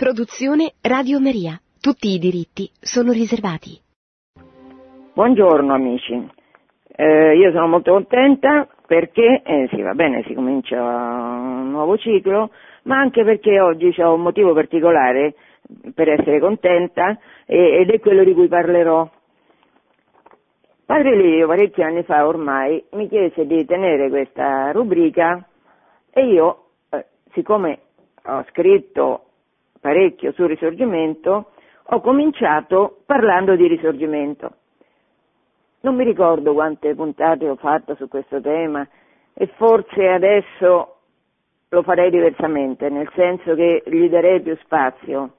Produzione Radio Maria. Tutti i diritti sono riservati. Buongiorno amici, eh, io sono molto contenta perché, eh, sì va bene, si comincia un nuovo ciclo, ma anche perché oggi ho un motivo particolare per essere contenta eh, ed è quello di cui parlerò. Padre Leo parecchi anni fa ormai mi chiese di tenere questa rubrica e io, eh, siccome ho scritto parecchio sul risorgimento, ho cominciato parlando di risorgimento. Non mi ricordo quante puntate ho fatto su questo tema e forse adesso lo farei diversamente, nel senso che gli darei più spazio,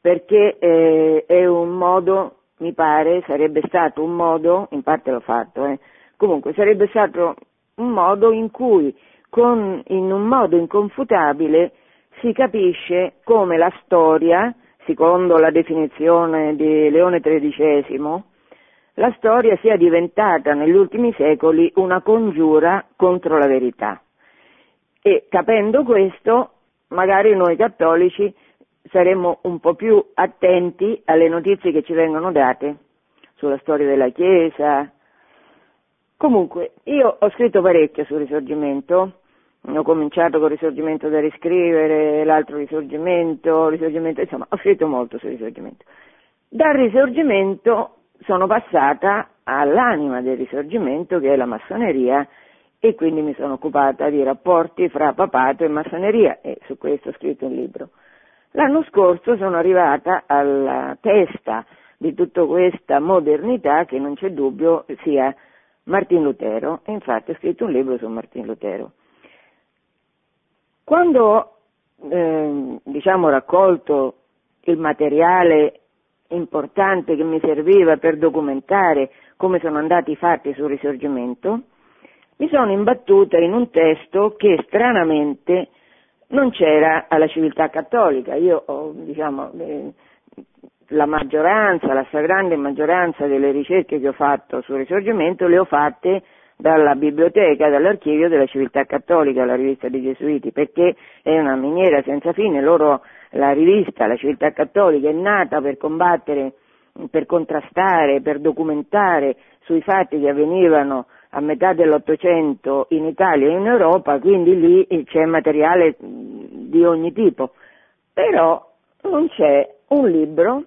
perché eh, è un modo, mi pare, sarebbe stato un modo, in parte l'ho fatto, eh, comunque sarebbe stato un modo in cui con, in un modo inconfutabile si capisce come la storia, secondo la definizione di Leone XIII, la storia sia diventata negli ultimi secoli una congiura contro la verità. E capendo questo, magari noi cattolici saremmo un po' più attenti alle notizie che ci vengono date sulla storia della Chiesa. Comunque, io ho scritto parecchio sul risorgimento, ho cominciato col risorgimento da riscrivere, l'altro risorgimento, risorgimento, insomma, ho scritto molto sul risorgimento. Dal risorgimento sono passata all'anima del risorgimento che è la massoneria e quindi mi sono occupata di rapporti fra papato e massoneria e su questo ho scritto un libro. L'anno scorso sono arrivata alla testa di tutta questa modernità che non c'è dubbio sia Martin Lutero e infatti ho scritto un libro su Martin Lutero. Quando ho eh, diciamo, raccolto il materiale importante che mi serviva per documentare come sono andati i fatti sul risorgimento, mi sono imbattuta in un testo che stranamente non c'era alla civiltà cattolica. Io ho, diciamo, eh, la maggioranza, la stragrande maggioranza delle ricerche che ho fatto sul risorgimento le ho fatte dalla biblioteca, dall'archivio della civiltà cattolica, la rivista dei Gesuiti, perché è una miniera senza fine, loro, la rivista, la civiltà cattolica è nata per combattere, per contrastare, per documentare sui fatti che avvenivano a metà dell'Ottocento in Italia e in Europa, quindi lì c'è materiale di ogni tipo. Però non c'è un libro,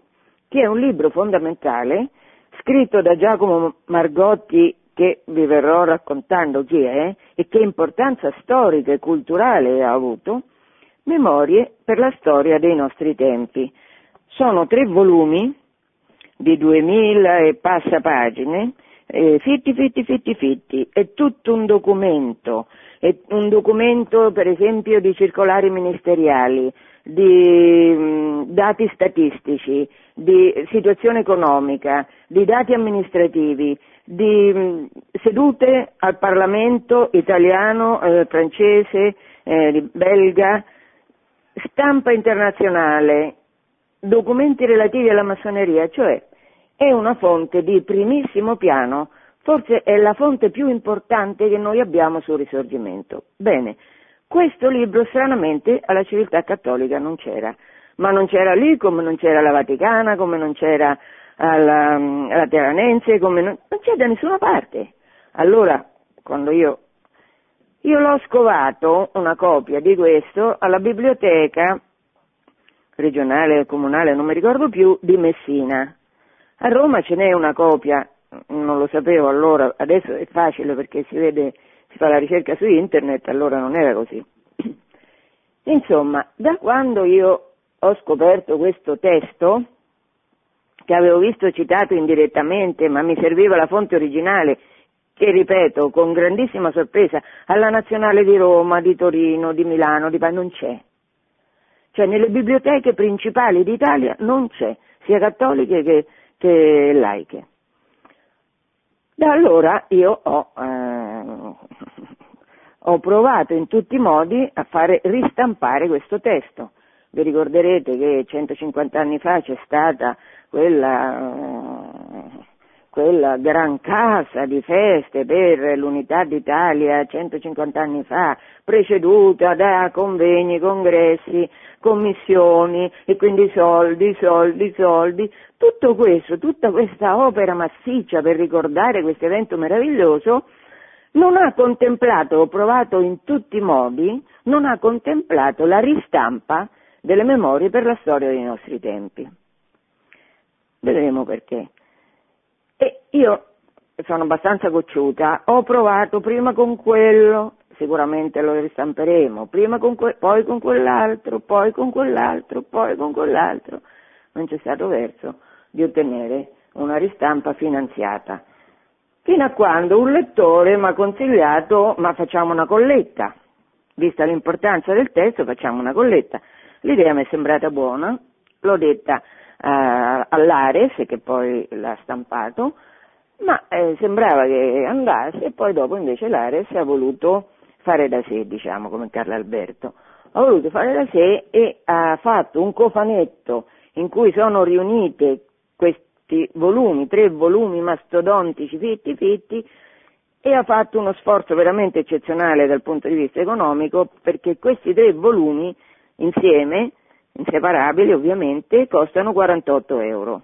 che è un libro fondamentale, scritto da Giacomo Margotti che vi verrò raccontando chi è e che importanza storica e culturale ha avuto, Memorie per la storia dei nostri tempi. Sono tre volumi di 2000 e passa pagine, eh, fitti, fitti, fitti, fitti, è tutto un documento, è un documento per esempio di circolari ministeriali, di mh, dati statistici, di situazione economica, di dati amministrativi, di mh, sedute al Parlamento italiano, eh, francese, eh, belga, stampa internazionale, documenti relativi alla massoneria, cioè è una fonte di primissimo piano, forse è la fonte più importante che noi abbiamo sul risorgimento. Bene, questo libro stranamente alla civiltà cattolica non c'era, ma non c'era lì come non c'era la Vaticana, come non c'era alla, alla Teranense, come non, non c'è da nessuna parte. Allora, quando io, io l'ho scovato, una copia di questo, alla biblioteca regionale o comunale, non mi ricordo più, di Messina. A Roma ce n'è una copia, non lo sapevo allora, adesso è facile perché si vede, si fa la ricerca su internet, allora non era così. Insomma, da quando io ho scoperto questo testo, che avevo visto citato indirettamente, ma mi serviva la fonte originale, che ripeto con grandissima sorpresa, alla Nazionale di Roma, di Torino, di Milano, di non c'è. Cioè nelle biblioteche principali d'Italia non c'è, sia cattoliche che, che laiche. Da allora io ho, eh, ho provato in tutti i modi a fare ristampare questo testo. Vi ricorderete che 150 anni fa c'è stata quella, quella gran casa di feste per l'unità d'Italia 150 anni fa, preceduta da convegni, congressi, commissioni e quindi soldi, soldi, soldi, tutto questo, tutta questa opera massiccia per ricordare questo evento meraviglioso, non ha contemplato, ho provato in tutti i modi, non ha contemplato la ristampa delle memorie per la storia dei nostri tempi. Vedremo perché. E io sono abbastanza cocciuta, ho provato prima con quello, sicuramente lo ristamperemo, prima con que- poi con quell'altro, poi con quell'altro, poi con quell'altro. Non c'è stato verso di ottenere una ristampa finanziata. Fino a quando un lettore mi ha consigliato, ma facciamo una colletta. Vista l'importanza del testo, facciamo una colletta. L'idea mi è sembrata buona, l'ho detta eh, all'Ares che poi l'ha stampato, ma eh, sembrava che andasse e poi dopo invece l'Ares ha voluto fare da sé, diciamo, come Carlo Alberto. Ha voluto fare da sé e ha fatto un cofanetto in cui sono riunite questi volumi, tre volumi mastodontici fitti fitti, e ha fatto uno sforzo veramente eccezionale dal punto di vista economico perché questi tre volumi insieme inseparabili ovviamente, costano 48 euro.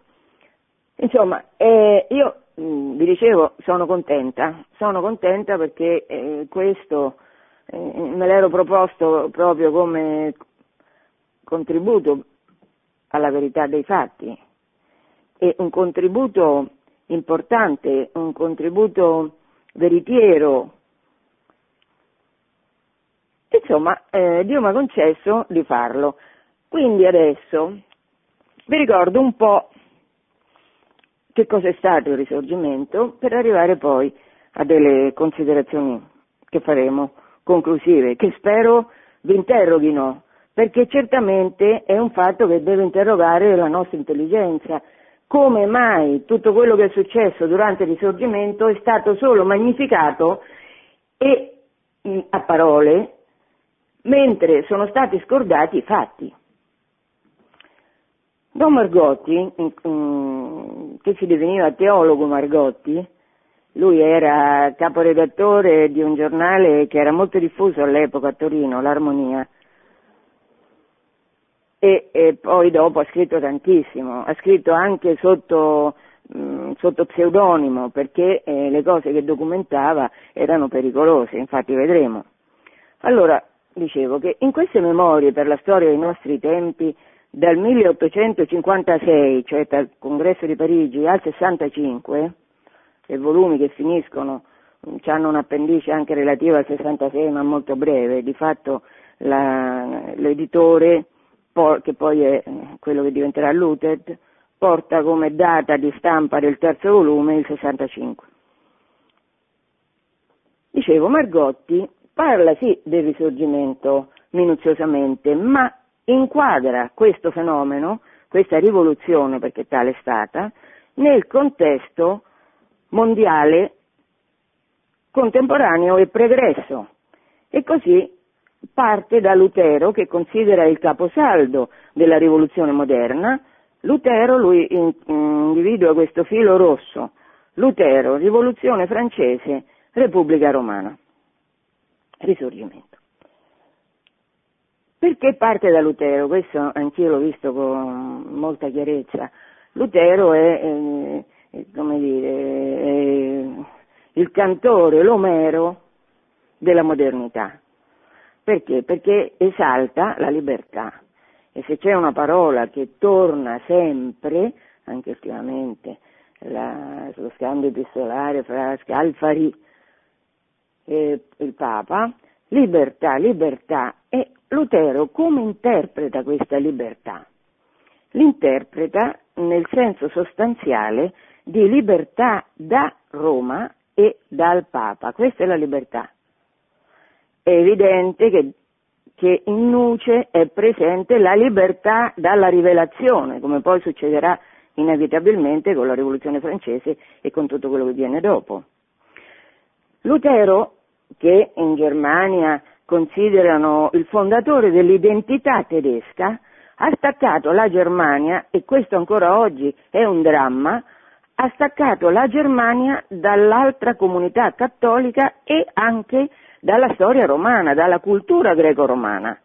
Insomma, eh, io mh, mm, vi dicevo, sono contenta, sono contenta perché eh, questo eh, me l'ero proposto proprio come contributo alla verità dei fatti e un contributo importante, un contributo veritiero. Insomma, eh, Dio mi ha concesso di farlo. Quindi adesso vi ricordo un po' che cosa è stato il risorgimento per arrivare poi a delle considerazioni che faremo conclusive, che spero vi interroghino, perché certamente è un fatto che deve interrogare la nostra intelligenza. Come mai tutto quello che è successo durante il risorgimento è stato solo magnificato e a parole, mentre sono stati scordati i fatti? Don Margotti, che si definiva teologo Margotti, lui era caporedattore di un giornale che era molto diffuso all'epoca a Torino, l'Armonia, e, e poi dopo ha scritto tantissimo, ha scritto anche sotto, mh, sotto pseudonimo perché eh, le cose che documentava erano pericolose, infatti vedremo. Allora, dicevo che in queste memorie per la storia dei nostri tempi dal 1856, cioè dal congresso di Parigi, al 65, e volumi che finiscono, hanno un'appendice anche relativa al 66 ma molto breve, di fatto la, l'editore, che poi è quello che diventerà l'UTED, porta come data di stampa del terzo volume il 65. Dicevo, Margotti parla sì del risorgimento minuziosamente, ma inquadra questo fenomeno, questa rivoluzione, perché tale è stata, nel contesto mondiale contemporaneo e pregresso. E così parte da Lutero che considera il caposaldo della rivoluzione moderna. Lutero lui individua questo filo rosso. Lutero, rivoluzione francese, Repubblica romana. Risorgimento. Perché parte da Lutero? Questo anch'io l'ho visto con molta chiarezza. Lutero è, è, è come dire, è il cantore, l'Omero della modernità. Perché? Perché esalta la libertà. E se c'è una parola che torna sempre, anche ultimamente, la, lo scambio epistolare fra Scalfari e il Papa, libertà, libertà, e Lutero come interpreta questa libertà? L'interpreta nel senso sostanziale di libertà da Roma e dal Papa. Questa è la libertà. È evidente che, che in nuce è presente la libertà dalla rivelazione, come poi succederà inevitabilmente con la rivoluzione francese e con tutto quello che viene dopo. Lutero, che in Germania considerano il fondatore dell'identità tedesca, ha staccato la Germania, e questo ancora oggi è un dramma, ha staccato la Germania dall'altra comunità cattolica e anche dalla storia romana, dalla cultura greco-romana,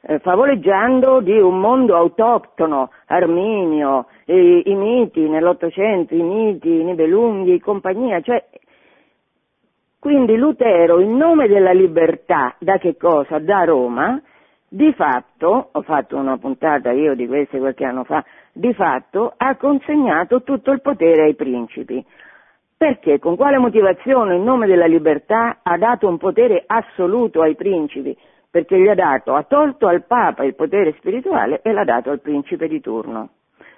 eh, favoleggiando di un mondo autoctono, arminio, eh, i miti nell'Ottocento, i miti, i Nibelunghi, compagnia, cioè quindi Lutero, in nome della libertà, da che cosa? Da Roma, di fatto, ho fatto una puntata io di queste qualche anno fa, di fatto ha consegnato tutto il potere ai principi. Perché? Con quale motivazione in nome della libertà ha dato un potere assoluto ai principi? Perché gli ha dato, ha tolto al Papa il potere spirituale e l'ha dato al principe di turno.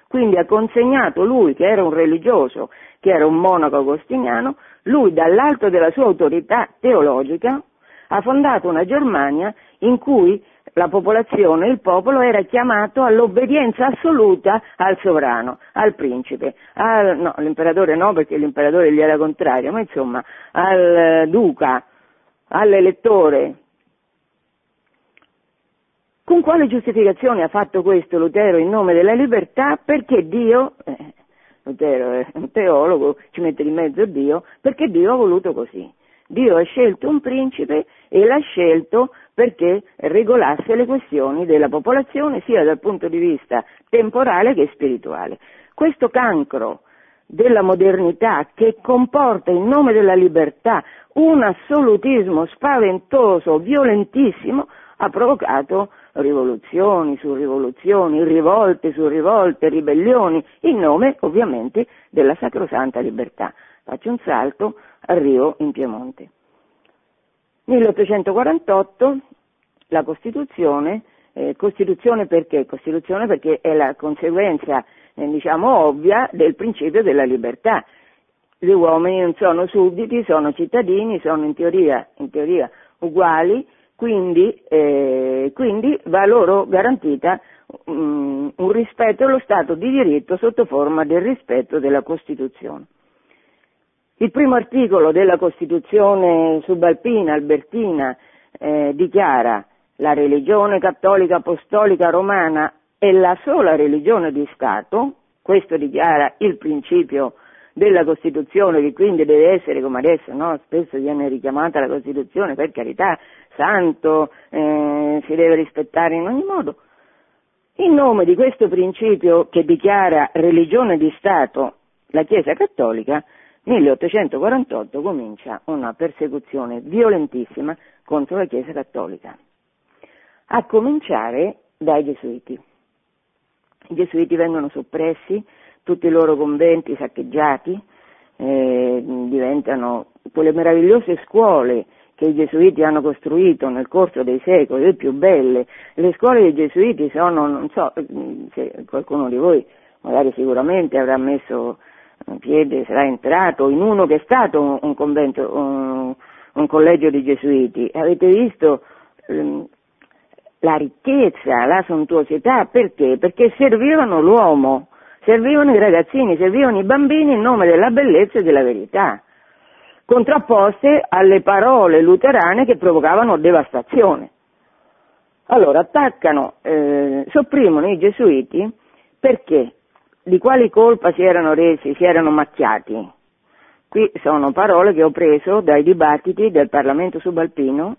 Quindi ha consegnato lui, che era un religioso, che era un monaco agostiniano, lui dall'alto della sua autorità teologica ha fondato una Germania in cui la popolazione, il popolo era chiamato all'obbedienza assoluta al sovrano, al principe, al, no, l'imperatore no perché l'imperatore gli era contrario, ma insomma al duca, all'elettore. Con quale giustificazione ha fatto questo Lutero in nome della libertà? Perché Dio, eh, Lutero è un teologo, ci mette di mezzo Dio, perché Dio ha voluto così. Dio ha scelto un principe e l'ha scelto perché regolasse le questioni della popolazione sia dal punto di vista temporale che spirituale. Questo cancro della modernità che comporta in nome della libertà un assolutismo spaventoso, violentissimo, ha provocato rivoluzioni su rivoluzioni, rivolte su rivolte, ribellioni, in nome ovviamente della sacrosanta libertà. Faccio un salto, arrivo in Piemonte. 1848 la Costituzione, eh, Costituzione perché? Costituzione perché è la conseguenza, eh, diciamo, ovvia del principio della libertà. Gli uomini non sono sudditi, sono cittadini, sono in teoria, in teoria uguali, quindi, eh, quindi, va loro garantita um, un rispetto allo Stato di diritto sotto forma del rispetto della Costituzione. Il primo articolo della Costituzione subalpina, albertina, eh, dichiara la religione cattolica apostolica romana è la sola religione di Stato, questo dichiara il principio della Costituzione che quindi deve essere come adesso, no? spesso viene richiamata la Costituzione, per carità, santo, eh, si deve rispettare in ogni modo. In nome di questo principio che dichiara religione di Stato la Chiesa Cattolica, 1848 comincia una persecuzione violentissima contro la Chiesa Cattolica, a cominciare dai Gesuiti. I Gesuiti vengono soppressi, tutti i loro conventi saccheggiati, eh, diventano quelle meravigliose scuole che i gesuiti hanno costruito nel corso dei secoli, le più belle. Le scuole dei gesuiti sono, non so se qualcuno di voi magari sicuramente avrà messo un piede sarà entrato in uno che è stato un, un convento, un, un, collegio di gesuiti, avete visto um, la ricchezza, la sontuosità, perché? Perché servivano l'uomo, servivano i ragazzini, servivano i bambini in nome della bellezza e della verità, contrapposte alle parole luterane che provocavano devastazione. Allora attaccano, eh, sopprimono i gesuiti perché? di quali colpa si erano resi, si erano macchiati. Qui sono parole che ho preso dai dibattiti del Parlamento subalpino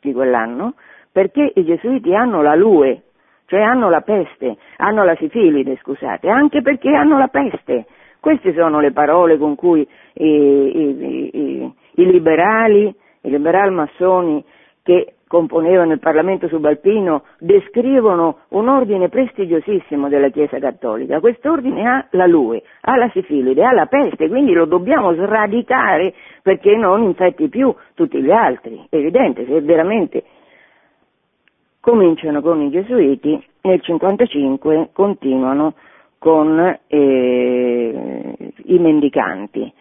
di quell'anno, perché i gesuiti hanno la lue, cioè hanno la peste, hanno la sifilide, scusate, anche perché hanno la peste. Queste sono le parole con cui i, i, i, i liberali, i liberal massoni che componevano il Parlamento subalpino descrivono un ordine prestigiosissimo della Chiesa Cattolica. Quest'ordine ha la lue, ha la sifilide, ha la peste, quindi lo dobbiamo sradicare perché non infetti più tutti gli altri. È evidente, se veramente cominciano con i gesuiti, nel 1955 continuano con eh, i mendicanti.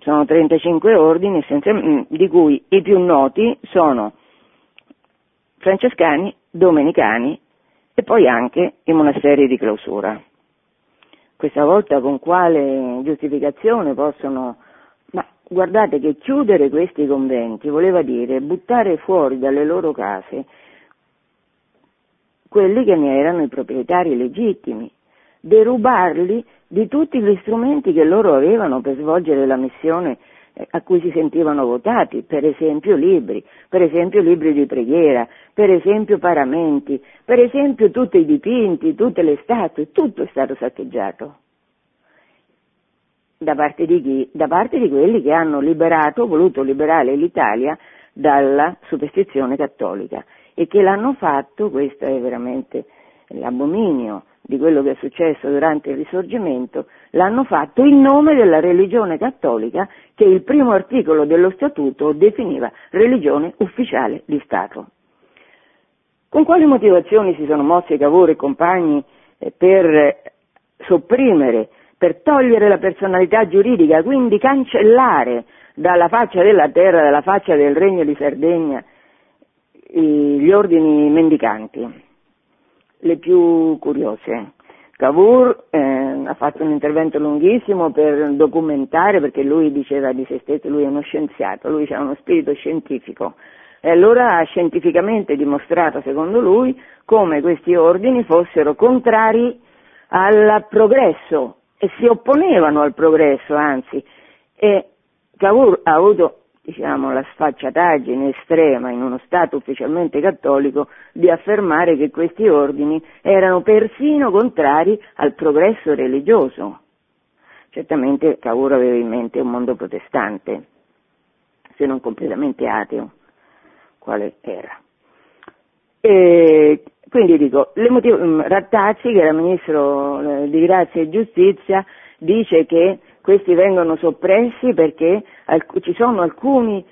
Sono 35 ordini, di cui i più noti sono francescani, domenicani e poi anche i monasteri di clausura. Questa volta con quale giustificazione possono... Ma guardate che chiudere questi conventi voleva dire buttare fuori dalle loro case quelli che ne erano i proprietari legittimi. Derubarli di tutti gli strumenti che loro avevano per svolgere la missione eh, a cui si sentivano votati, per esempio libri, per esempio libri di preghiera, per esempio paramenti, per esempio tutti i dipinti, tutte le statue, tutto è stato saccheggiato. Da parte di chi? Da parte di quelli che hanno liberato, voluto liberare l'Italia dalla superstizione cattolica e che l'hanno fatto, questo è veramente l'abominio di quello che è successo durante il risorgimento, l'hanno fatto in nome della religione cattolica che il primo articolo dello statuto definiva religione ufficiale di Stato. Con quali motivazioni si sono mossi Cavour e compagni eh, per sopprimere, per togliere la personalità giuridica, quindi cancellare dalla faccia della terra, dalla faccia del regno di Sardegna, gli ordini mendicanti, le più curiose. Cavour eh, ha fatto un intervento lunghissimo per documentare, perché lui diceva di se stesso, lui è uno scienziato, lui ha uno spirito scientifico, e allora ha scientificamente dimostrato, secondo lui, come questi ordini fossero contrari al progresso e si opponevano al progresso, anzi, e Cavour ha avuto diciamo, la sfacciataggine estrema in uno Stato ufficialmente cattolico di affermare che questi ordini erano persino contrari al progresso religioso. Certamente Cavour aveva in mente un mondo protestante, se non completamente ateo, quale era. E quindi dico, Rattazzi, che era ministro eh, di grazia e giustizia, dice che questi vengono soppressi perché ci sono alcuni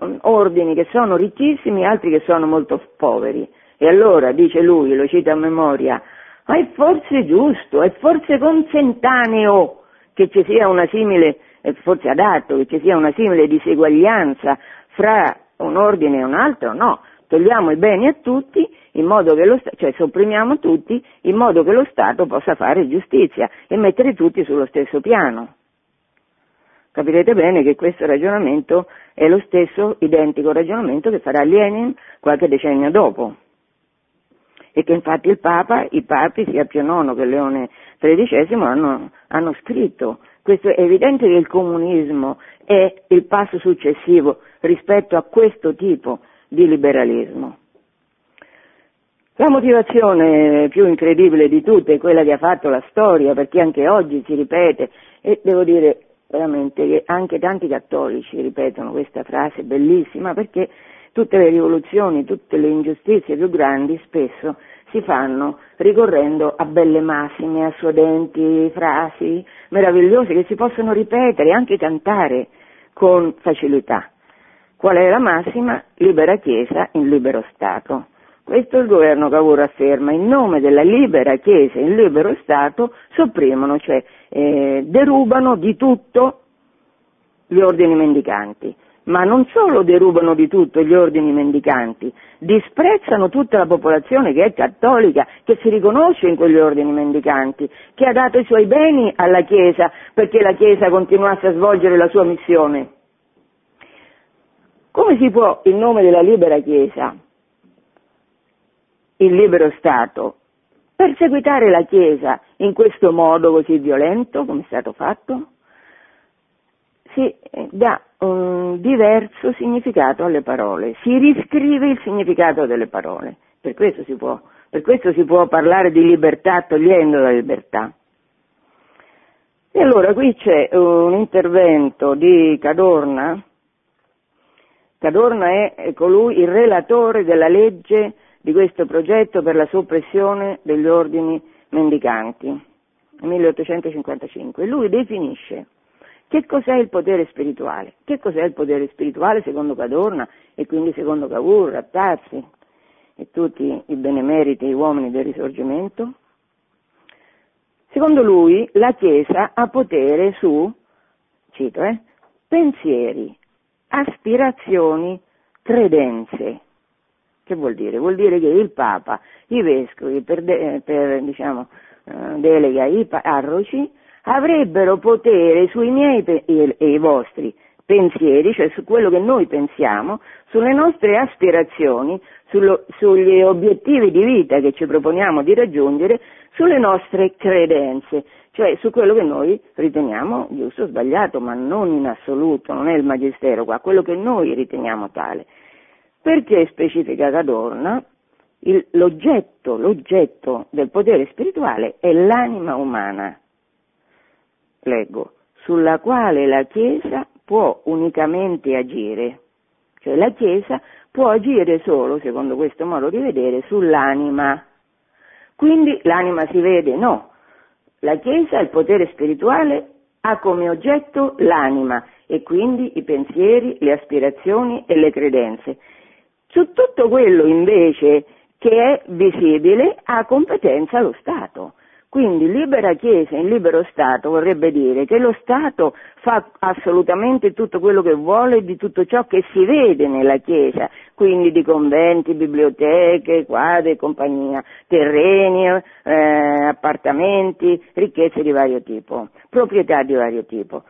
um, ordini che sono ricchissimi e altri che sono molto poveri. E allora, dice lui, lo cita a memoria, ma è forse giusto, è forse consentaneo che ci sia una simile, è forse adatto che ci sia una simile diseguaglianza fra un ordine e un altro? No, togliamo i beni a tutti, lo, cioè sopprimiamo tutti, in modo che lo Stato possa fare giustizia e mettere tutti sullo stesso piano. Capirete bene che questo ragionamento è lo stesso identico ragionamento che farà Lenin qualche decennio dopo e che infatti il Papa, i papi, sia Pio IX che Leone XIII, hanno, hanno scritto. Questo è evidente che il comunismo è il passo successivo rispetto a questo tipo di liberalismo. La motivazione più incredibile di tutte è quella che ha fatto la storia, perché anche oggi si ripete, e devo dire veramente che anche tanti cattolici ripetono questa frase bellissima perché tutte le rivoluzioni, tutte le ingiustizie più grandi spesso si fanno ricorrendo a belle massime, a suadenti frasi meravigliose che si possono ripetere e anche cantare con facilità. Qual è la massima? Libera Chiesa in libero Stato. Questo il governo Cavour afferma, in nome della libera Chiesa in libero Stato sopprimono, cioè eh, derubano di tutto gli ordini mendicanti, ma non solo derubano di tutto gli ordini mendicanti, disprezzano tutta la popolazione che è cattolica, che si riconosce in quegli ordini mendicanti, che ha dato i suoi beni alla Chiesa perché la Chiesa continuasse a svolgere la sua missione. Come si può, in nome della libera Chiesa, il libero Stato, perseguitare la Chiesa in questo modo così violento, come è stato fatto? Si dà un diverso significato alle parole, si riscrive il significato delle parole, per questo si può, questo si può parlare di libertà togliendo la libertà. E allora qui c'è un intervento di Cadorna, Cadorna è colui, il relatore della legge di questo progetto per la soppressione degli ordini mendicanti, 1855. Lui definisce che cos'è il potere spirituale. Che cos'è il potere spirituale secondo Cadorna e quindi secondo Cavour, Rattazzi e tutti i benemeriti uomini del risorgimento? Secondo lui la Chiesa ha potere su, cito, eh, pensieri, aspirazioni, credenze che vuol dire? Vuol dire che il Papa, i vescovi, per, de, per diciamo, eh, delega i parroci, avrebbero potere sui miei e i vostri pensieri, cioè su quello che noi pensiamo, sulle nostre aspirazioni, sullo, sugli obiettivi di vita che ci proponiamo di raggiungere, sulle nostre credenze, cioè su quello che noi riteniamo giusto o sbagliato, ma non in assoluto, non è il magistero qua, quello che noi riteniamo tale. Perché specifica Cadorna, il, l'oggetto, l'oggetto del potere spirituale è l'anima umana, leggo, sulla quale la Chiesa può unicamente agire, cioè la Chiesa può agire solo, secondo questo modo di vedere, sull'anima. Quindi l'anima si vede? No. La Chiesa, il potere spirituale, ha come oggetto l'anima e quindi i pensieri, le aspirazioni e le credenze. Su tutto quello invece che è visibile ha competenza lo Stato. Quindi libera Chiesa in libero Stato vorrebbe dire che lo Stato fa assolutamente tutto quello che vuole di tutto ciò che si vede nella Chiesa, quindi di conventi, biblioteche, quadri compagnia, terreni, eh, appartamenti, ricchezze di vario tipo, proprietà di vario tipo.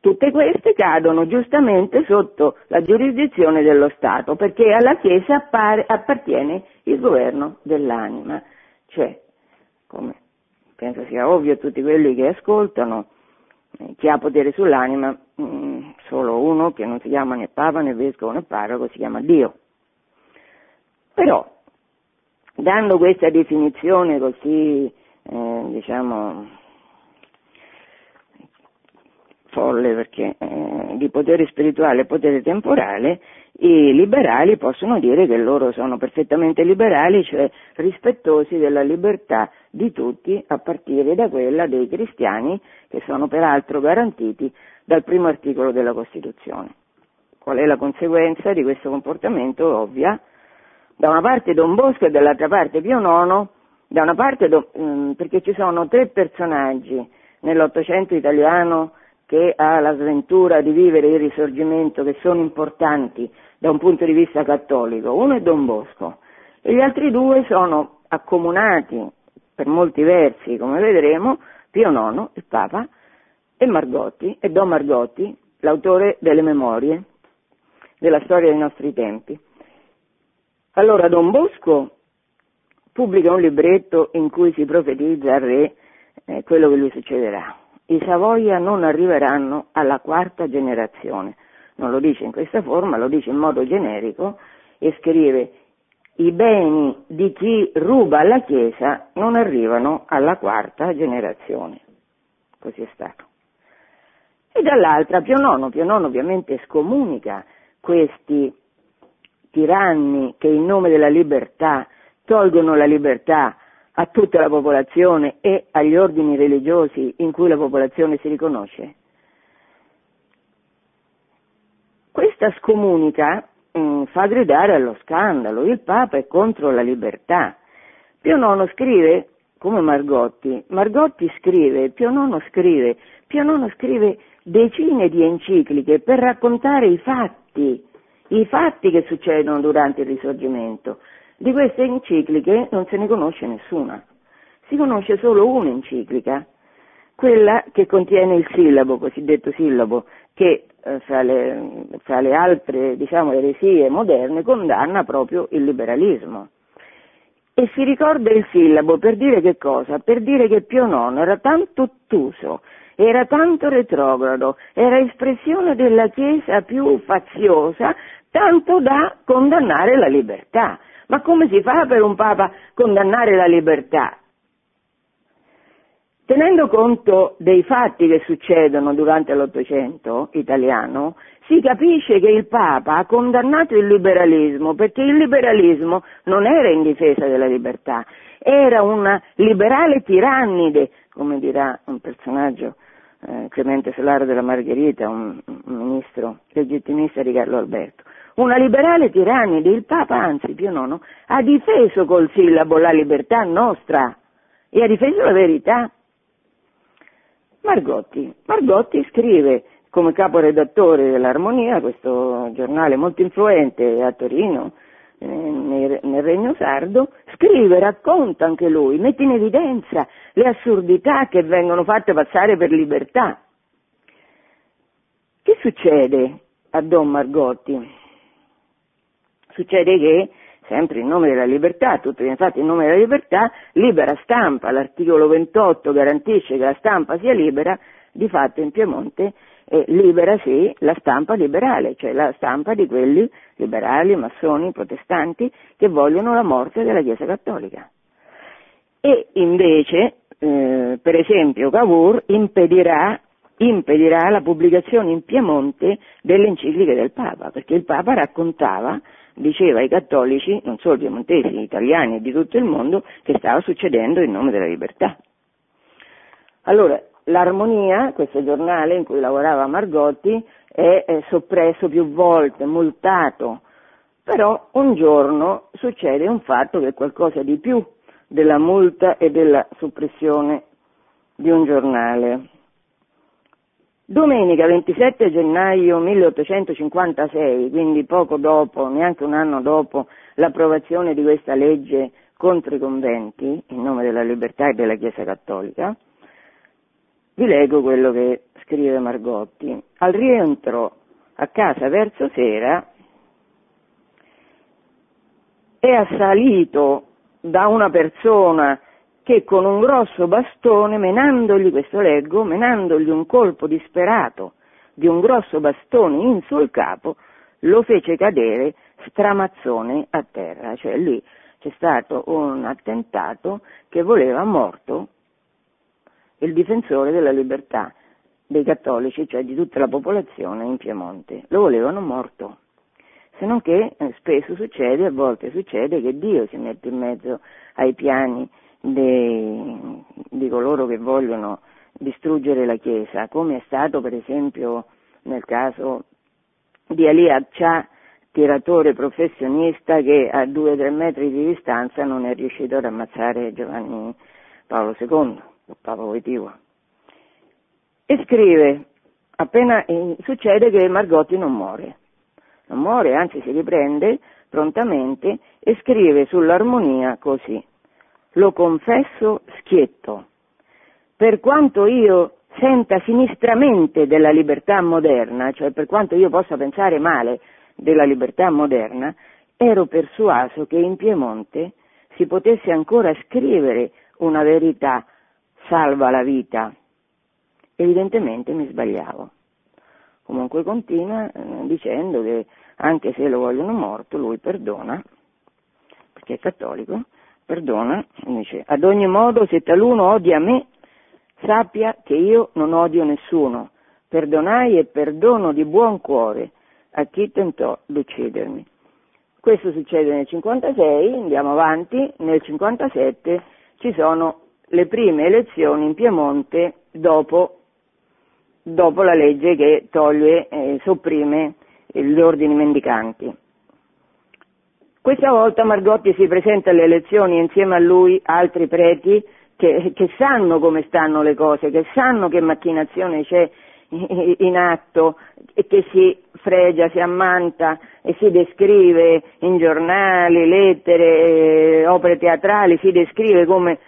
Tutte queste cadono giustamente sotto la giurisdizione dello Stato, perché alla Chiesa appare, appartiene il governo dell'anima, cioè come penso sia ovvio a tutti quelli che ascoltano, eh, chi ha potere sull'anima, mh, mm, solo uno che non si chiama né Papa né Vescovo né Parroco, si chiama Dio. Però, dando questa definizione così, eh, diciamo, folle perché eh, di potere spirituale e potere temporale, i liberali possono dire che loro sono perfettamente liberali, cioè rispettosi della libertà di tutti, a partire da quella dei cristiani, che sono peraltro garantiti dal primo articolo della Costituzione. Qual è la conseguenza di questo comportamento? Ovvia. Da una parte Don Bosco e dall'altra parte Pio IX, da una parte mm, perché ci sono tre personaggi nell'Ottocento italiano che ha la sventura di vivere il risorgimento, che sono importanti da un punto di vista cattolico. Uno è Don Bosco e gli altri due sono accomunati per molti versi, come vedremo, Pio IX, il Papa, e Margotti, e Don Margotti, l'autore delle memorie della storia dei nostri tempi. Allora Don Bosco pubblica un libretto in cui si profetizza al re eh, quello che lui succederà i Savoia non arriveranno alla quarta generazione. Non lo dice in questa forma, lo dice in modo generico e scrive i beni di chi ruba alla Chiesa non arrivano alla quarta generazione. Così è stato. E dall'altra Pio IX, Pio IX ovviamente scomunica questi tiranni che in nome della libertà tolgono la libertà a tutta la popolazione e agli ordini religiosi in cui la popolazione si riconosce? Questa scomunica mh, mm, fa gridare allo scandalo, il Papa è contro la libertà. Pio IX scrive come Margotti, Margotti scrive, Pio IX scrive, Pio IX scrive decine di encicliche per raccontare i fatti, i fatti che succedono durante il risorgimento. Di queste encicliche non se ne conosce nessuna, si conosce solo un'enciclica, quella che contiene il sillabo, cosiddetto sillabo, che eh, fra, le, fra, le, altre diciamo, eresie moderne condanna proprio il liberalismo. E si ricorda il sillabo per dire che cosa? Per dire che Pio IX era tanto ottuso, era tanto retrogrado, era espressione della Chiesa più faziosa, tanto da condannare la libertà. Ma come si fa per un Papa condannare la libertà? Tenendo conto dei fatti che succedono durante l'Ottocento italiano, si capisce che il Papa ha condannato il liberalismo perché il liberalismo non era in difesa della libertà, era una liberale tirannide, come dirà un personaggio eh, Clemente Solaro della Margherita, un, un ministro legittimista di Carlo Alberto una liberale tirannide, il Papa, anzi Pio IX, ha difeso col sillabo la libertà nostra e ha difeso la verità. Margotti, Margotti scrive come caporedattore dell'Armonia, questo giornale molto influente a Torino, eh, nel, nel Regno Sardo, scrive, racconta anche lui, mette in evidenza le assurdità che vengono fatte passare per libertà. Che succede a Don Margotti? Succede che sempre in nome della libertà, tutto viene fatto in nome della libertà, libera stampa, l'articolo 28 garantisce che la stampa sia libera, di fatto in Piemonte eh, libera sì la stampa liberale, cioè la stampa di quelli liberali, massoni, protestanti che vogliono la morte della Chiesa Cattolica. E invece, eh, per esempio, Cavour impedirà, impedirà la pubblicazione in Piemonte delle encicliche del Papa, perché il Papa raccontava diceva ai cattolici, non solo piemontesi, italiani e di tutto il mondo, che stava succedendo in nome della libertà. Allora, L'Armonia, questo giornale in cui lavorava Margotti, è, è soppresso più volte, multato, però un giorno succede un fatto che è qualcosa di più della multa e della soppressione di un giornale. Domenica 27 gennaio 1856, quindi poco dopo, neanche un anno dopo l'approvazione di questa legge contro i conventi, in nome della libertà e della Chiesa Cattolica, vi leggo quello che scrive Margotti. Al rientro a casa verso sera è assalito da una persona che con un grosso bastone, menandogli, questo leggo, menandogli un colpo disperato di un grosso bastone in sul capo, lo fece cadere stramazzone a terra. Cioè lì c'è stato un attentato che voleva morto il difensore della libertà dei cattolici, cioè di tutta la popolazione in Piemonte. Lo volevano morto. Se non che eh, spesso succede, a volte succede che Dio si mette in mezzo ai piani dei, di coloro che vogliono distruggere la Chiesa, come è stato per esempio nel caso di Ali Abcha, tiratore professionista che a due o tre metri di distanza non è riuscito ad ammazzare Giovanni Paolo II. Papa Voitiva. E scrive, appena succede che Margotti non muore, non muore, anzi si riprende prontamente e scrive sull'armonia così, lo confesso schietto, per quanto io senta sinistramente della libertà moderna, cioè per quanto io possa pensare male della libertà moderna, ero persuaso che in Piemonte si potesse ancora scrivere una verità salva la vita. Evidentemente mi sbagliavo. Comunque continua eh, dicendo che anche se lo vogliono morto, lui perdona, perché è cattolico, perdona, dice, ad ogni modo se taluno odia me, sappia che io non odio nessuno, perdonai e perdono di buon cuore a chi tentò di uccidermi. Questo succede nel 56, andiamo avanti, nel 57 ci sono le prime elezioni in Piemonte dopo, dopo la legge che toglie e eh, sopprime gli ordini mendicanti. Questa volta Margotti si presenta alle elezioni insieme a lui altri preti che, che sanno come stanno le cose, che sanno che macchinazione c'è in atto e che si fregia, si ammanta e si descrive in giornali, lettere, opere teatrali, si descrive come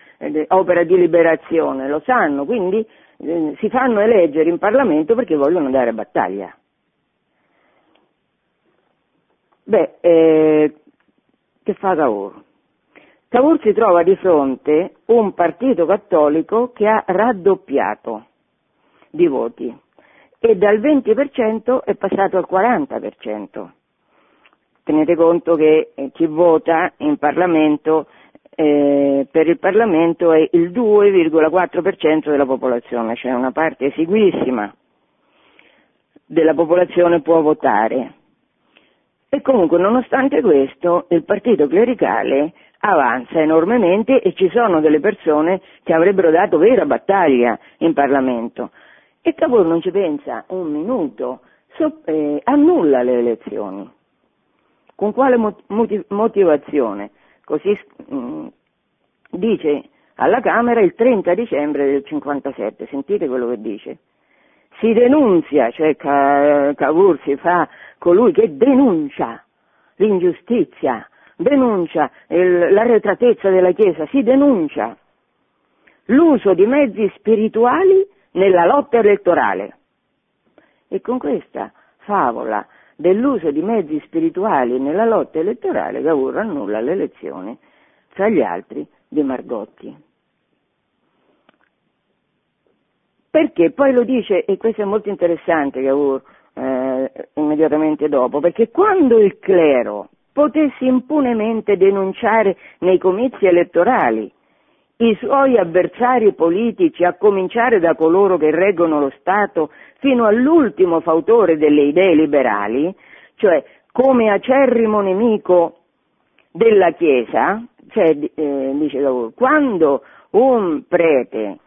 opera di liberazione, lo sanno, quindi eh, si fanno eleggere in Parlamento perché vogliono andare a battaglia. Beh, eh, che fa Cavour? Cavour si trova di fronte un partito cattolico che ha raddoppiato di voti e dal 20% è passato al 40%. Tenete conto che eh, chi vota in Parlamento eh, per il Parlamento è il 2,4% della popolazione, cioè una parte esiguissima della popolazione può votare. E comunque, nonostante questo, il partito clericale avanza enormemente e ci sono delle persone che avrebbero dato vera battaglia in Parlamento. E Cavour non ci pensa un minuto, so, eh, annulla le elezioni. Con quale motivazione? Così mh, mm, dice alla Camera il 30 dicembre del 57, sentite quello che dice. Si denunzia, cioè Cavour si fa colui che denuncia l'ingiustizia, denuncia l'arretratezza della Chiesa, si denuncia l'uso di mezzi spirituali nella lotta elettorale. E con questa favola dell'uso di mezzi spirituali nella lotta elettorale, Cavour annulla l'elezione, tra gli altri, di Margotti. Perché poi lo dice, e questo è molto interessante Cavour, eh, immediatamente dopo, perché quando il clero potesse impunemente denunciare nei comizi elettorali i suoi avversari politici, a cominciare da coloro che reggono lo Stato, fino all'ultimo fautore delle idee liberali, cioè come acerrimo nemico della Chiesa, cioè, eh, dice quando un prete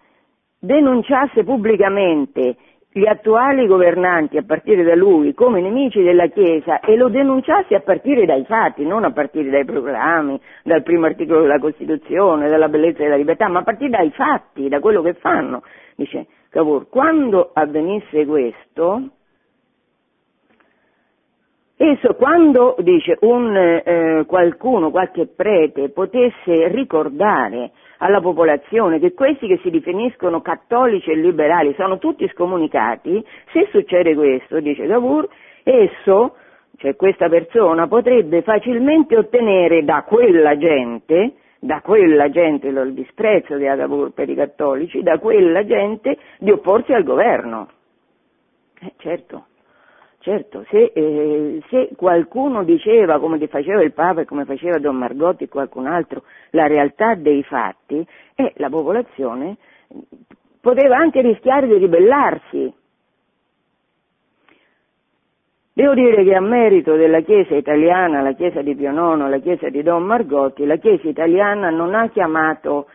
denunciasse pubblicamente gli attuali governanti a partire da lui come nemici della Chiesa e lo denunciasse a partire dai fatti, non a partire dai proclami, dal primo articolo della Costituzione, dalla bellezza della libertà, ma a partire dai fatti, da quello che fanno. Dice Cavour, quando avvenisse questo, Esso quando dice un, eh, qualcuno, qualche prete potesse ricordare alla popolazione che questi che si definiscono cattolici e liberali sono tutti scomunicati, se succede questo, dice Cavour, esso, cioè questa persona, potrebbe facilmente ottenere da quella gente, da quella gente, il disprezzo di Cavour per i cattolici, da quella gente di opporsi al governo. Eh, certo. Certo, se, eh, se, qualcuno diceva, come faceva il Papa e come faceva Don Margotti e qualcun altro, la realtà dei fatti, eh, la popolazione poteva anche rischiare di ribellarsi. Devo dire che a merito della Chiesa italiana, la Chiesa di Pio IX, la Chiesa di Don Margotti, la Chiesa italiana non ha chiamato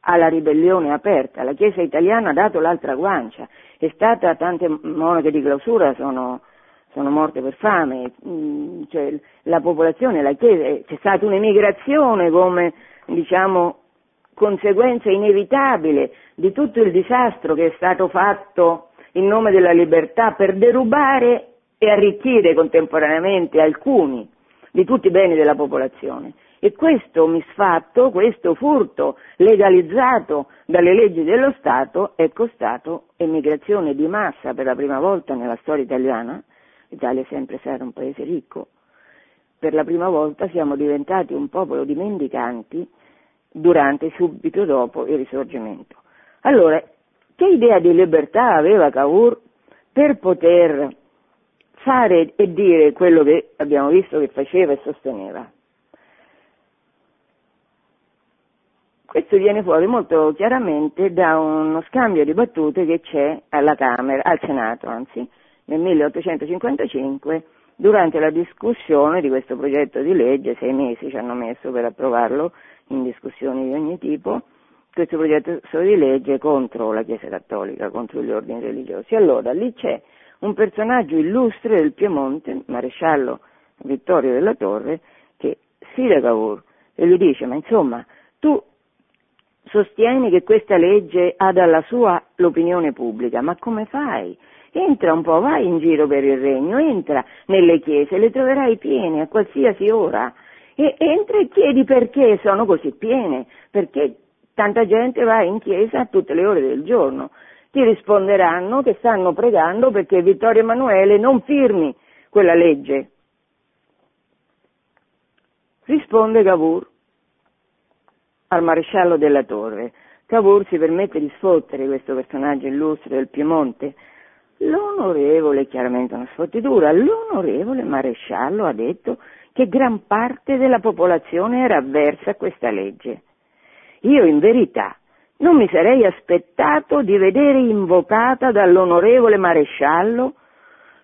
alla ribellione aperta, la Chiesa italiana ha dato l'altra guancia, è stata, tante monache di clausura sono sono morte per fame, mm, cioè, la popolazione, la Chiesa, c'è stata un'emigrazione come diciamo, conseguenza inevitabile di tutto il disastro che è stato fatto in nome della libertà per derubare e arricchire contemporaneamente alcuni di tutti i beni della popolazione. E questo misfatto, questo furto legalizzato dalle leggi dello Stato è costato emigrazione di massa per la prima volta nella storia italiana, l'Italia è sempre stato un paese ricco, per la prima volta siamo diventati un popolo di mendicanti durante subito dopo il risorgimento. Allora, che idea di libertà aveva Cavour per poter fare e dire quello che abbiamo visto che faceva e sosteneva? Questo viene fuori molto chiaramente da uno scambio di battute che c'è alla Camera, al Senato anzi, nel 1855 durante la discussione di questo progetto di legge, sei mesi ci hanno messo per approvarlo in discussioni di ogni tipo, questo progetto di legge contro la Chiesa Cattolica, contro gli ordini religiosi. Allora lì c'è un personaggio illustre del Piemonte, maresciallo Vittorio della Torre, che sfida Cavour e gli dice, ma insomma, tu sostieni che questa legge ha dalla sua l'opinione pubblica, ma come fai? Entra un po', vai in giro per il regno, entra nelle chiese, le troverai piene a qualsiasi ora. E entra e chiedi perché sono così piene, perché tanta gente va in chiesa a tutte le ore del giorno. Ti risponderanno che stanno pregando perché Vittorio Emanuele non firmi quella legge. Risponde Cavour al maresciallo della Torre. Cavour si permette di sfottere questo personaggio illustre del Piemonte L'onorevole, chiaramente una sfottitura, l'onorevole maresciallo ha detto che gran parte della popolazione era avversa a questa legge. Io in verità non mi sarei aspettato di vedere invocata dall'onorevole maresciallo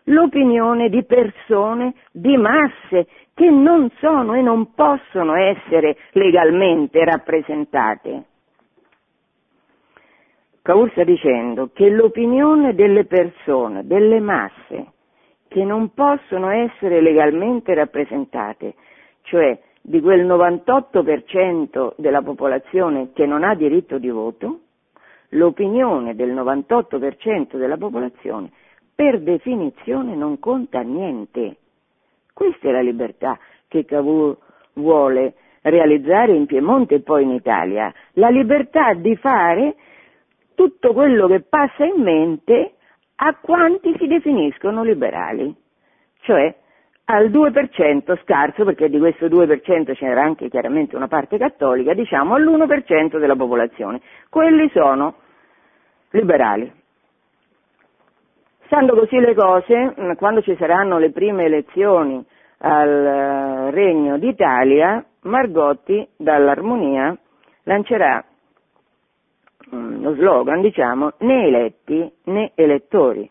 l'opinione di persone, di masse che non sono e non possono essere legalmente rappresentate. Cavour sta dicendo che l'opinione delle persone, delle masse, che non possono essere legalmente rappresentate, cioè di quel 98% della popolazione che non ha diritto di voto, l'opinione del 98% della popolazione per definizione non conta niente. Questa è la libertà che Cavour vuole realizzare in Piemonte e poi in Italia, la libertà di fare tutto quello che passa in mente a quanti si definiscono liberali, cioè al 2% scarso, perché di questo 2% c'era anche chiaramente una parte cattolica, diciamo all'1% della popolazione. Quelli sono liberali. Stando così le cose, mm, quando ci saranno le prime elezioni al eh, Regno d'Italia, Margotti dall'Armonia lancerà lo slogan, diciamo, né eletti né elettori.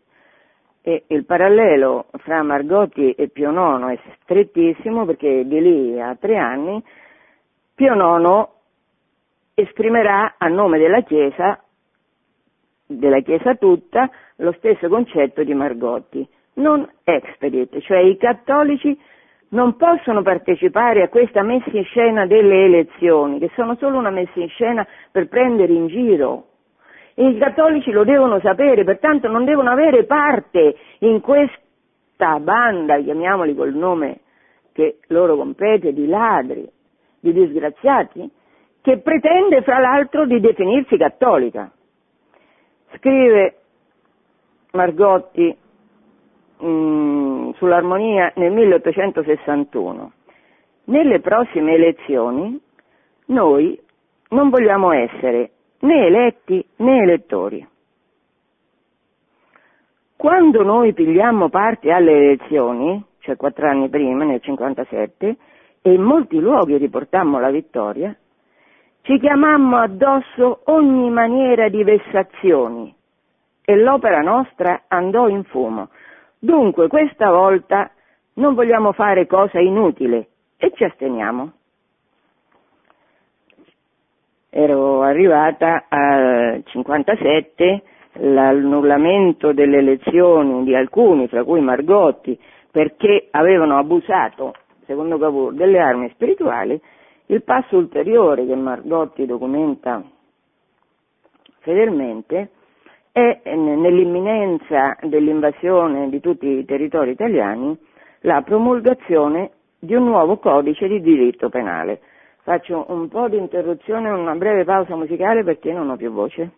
E il parallelo fra Margotti e Pio IX è strettissimo perché di lì a tre anni Pio IX esprimerà a nome della Chiesa, della Chiesa tutta, lo stesso concetto di Margotti, non expedit, cioè i cattolici non possono partecipare a questa messa in scena delle elezioni, che sono solo una messa in scena per prendere in giro i cattolici lo devono sapere, pertanto non devono avere parte in questa banda, chiamiamoli col nome che loro compete, di ladri, di disgraziati, che pretende fra l'altro di definirsi cattolica. Scrive Margotti mm, sull'armonia nel 1861. Nelle prossime elezioni noi non vogliamo essere né eletti né elettori. Quando noi pigliamo parte alle elezioni, cioè quattro anni prima, nel 57, e in molti luoghi riportammo la vittoria, ci chiamammo addosso ogni maniera di vessazioni e l'opera nostra andò in fumo. Dunque questa volta non vogliamo fare cosa inutile e ci asteniamo. Ero arrivata al 57, l'annullamento delle elezioni di alcuni, fra cui Margotti, perché avevano abusato, secondo Cavour, delle armi spirituali, il passo ulteriore che Margotti documenta fedelmente è nell'imminenza dell'invasione di tutti i territori italiani la promulgazione di un nuovo codice di diritto penale Faccio un po' di interruzione, una breve pausa musicale perché non ho più voce.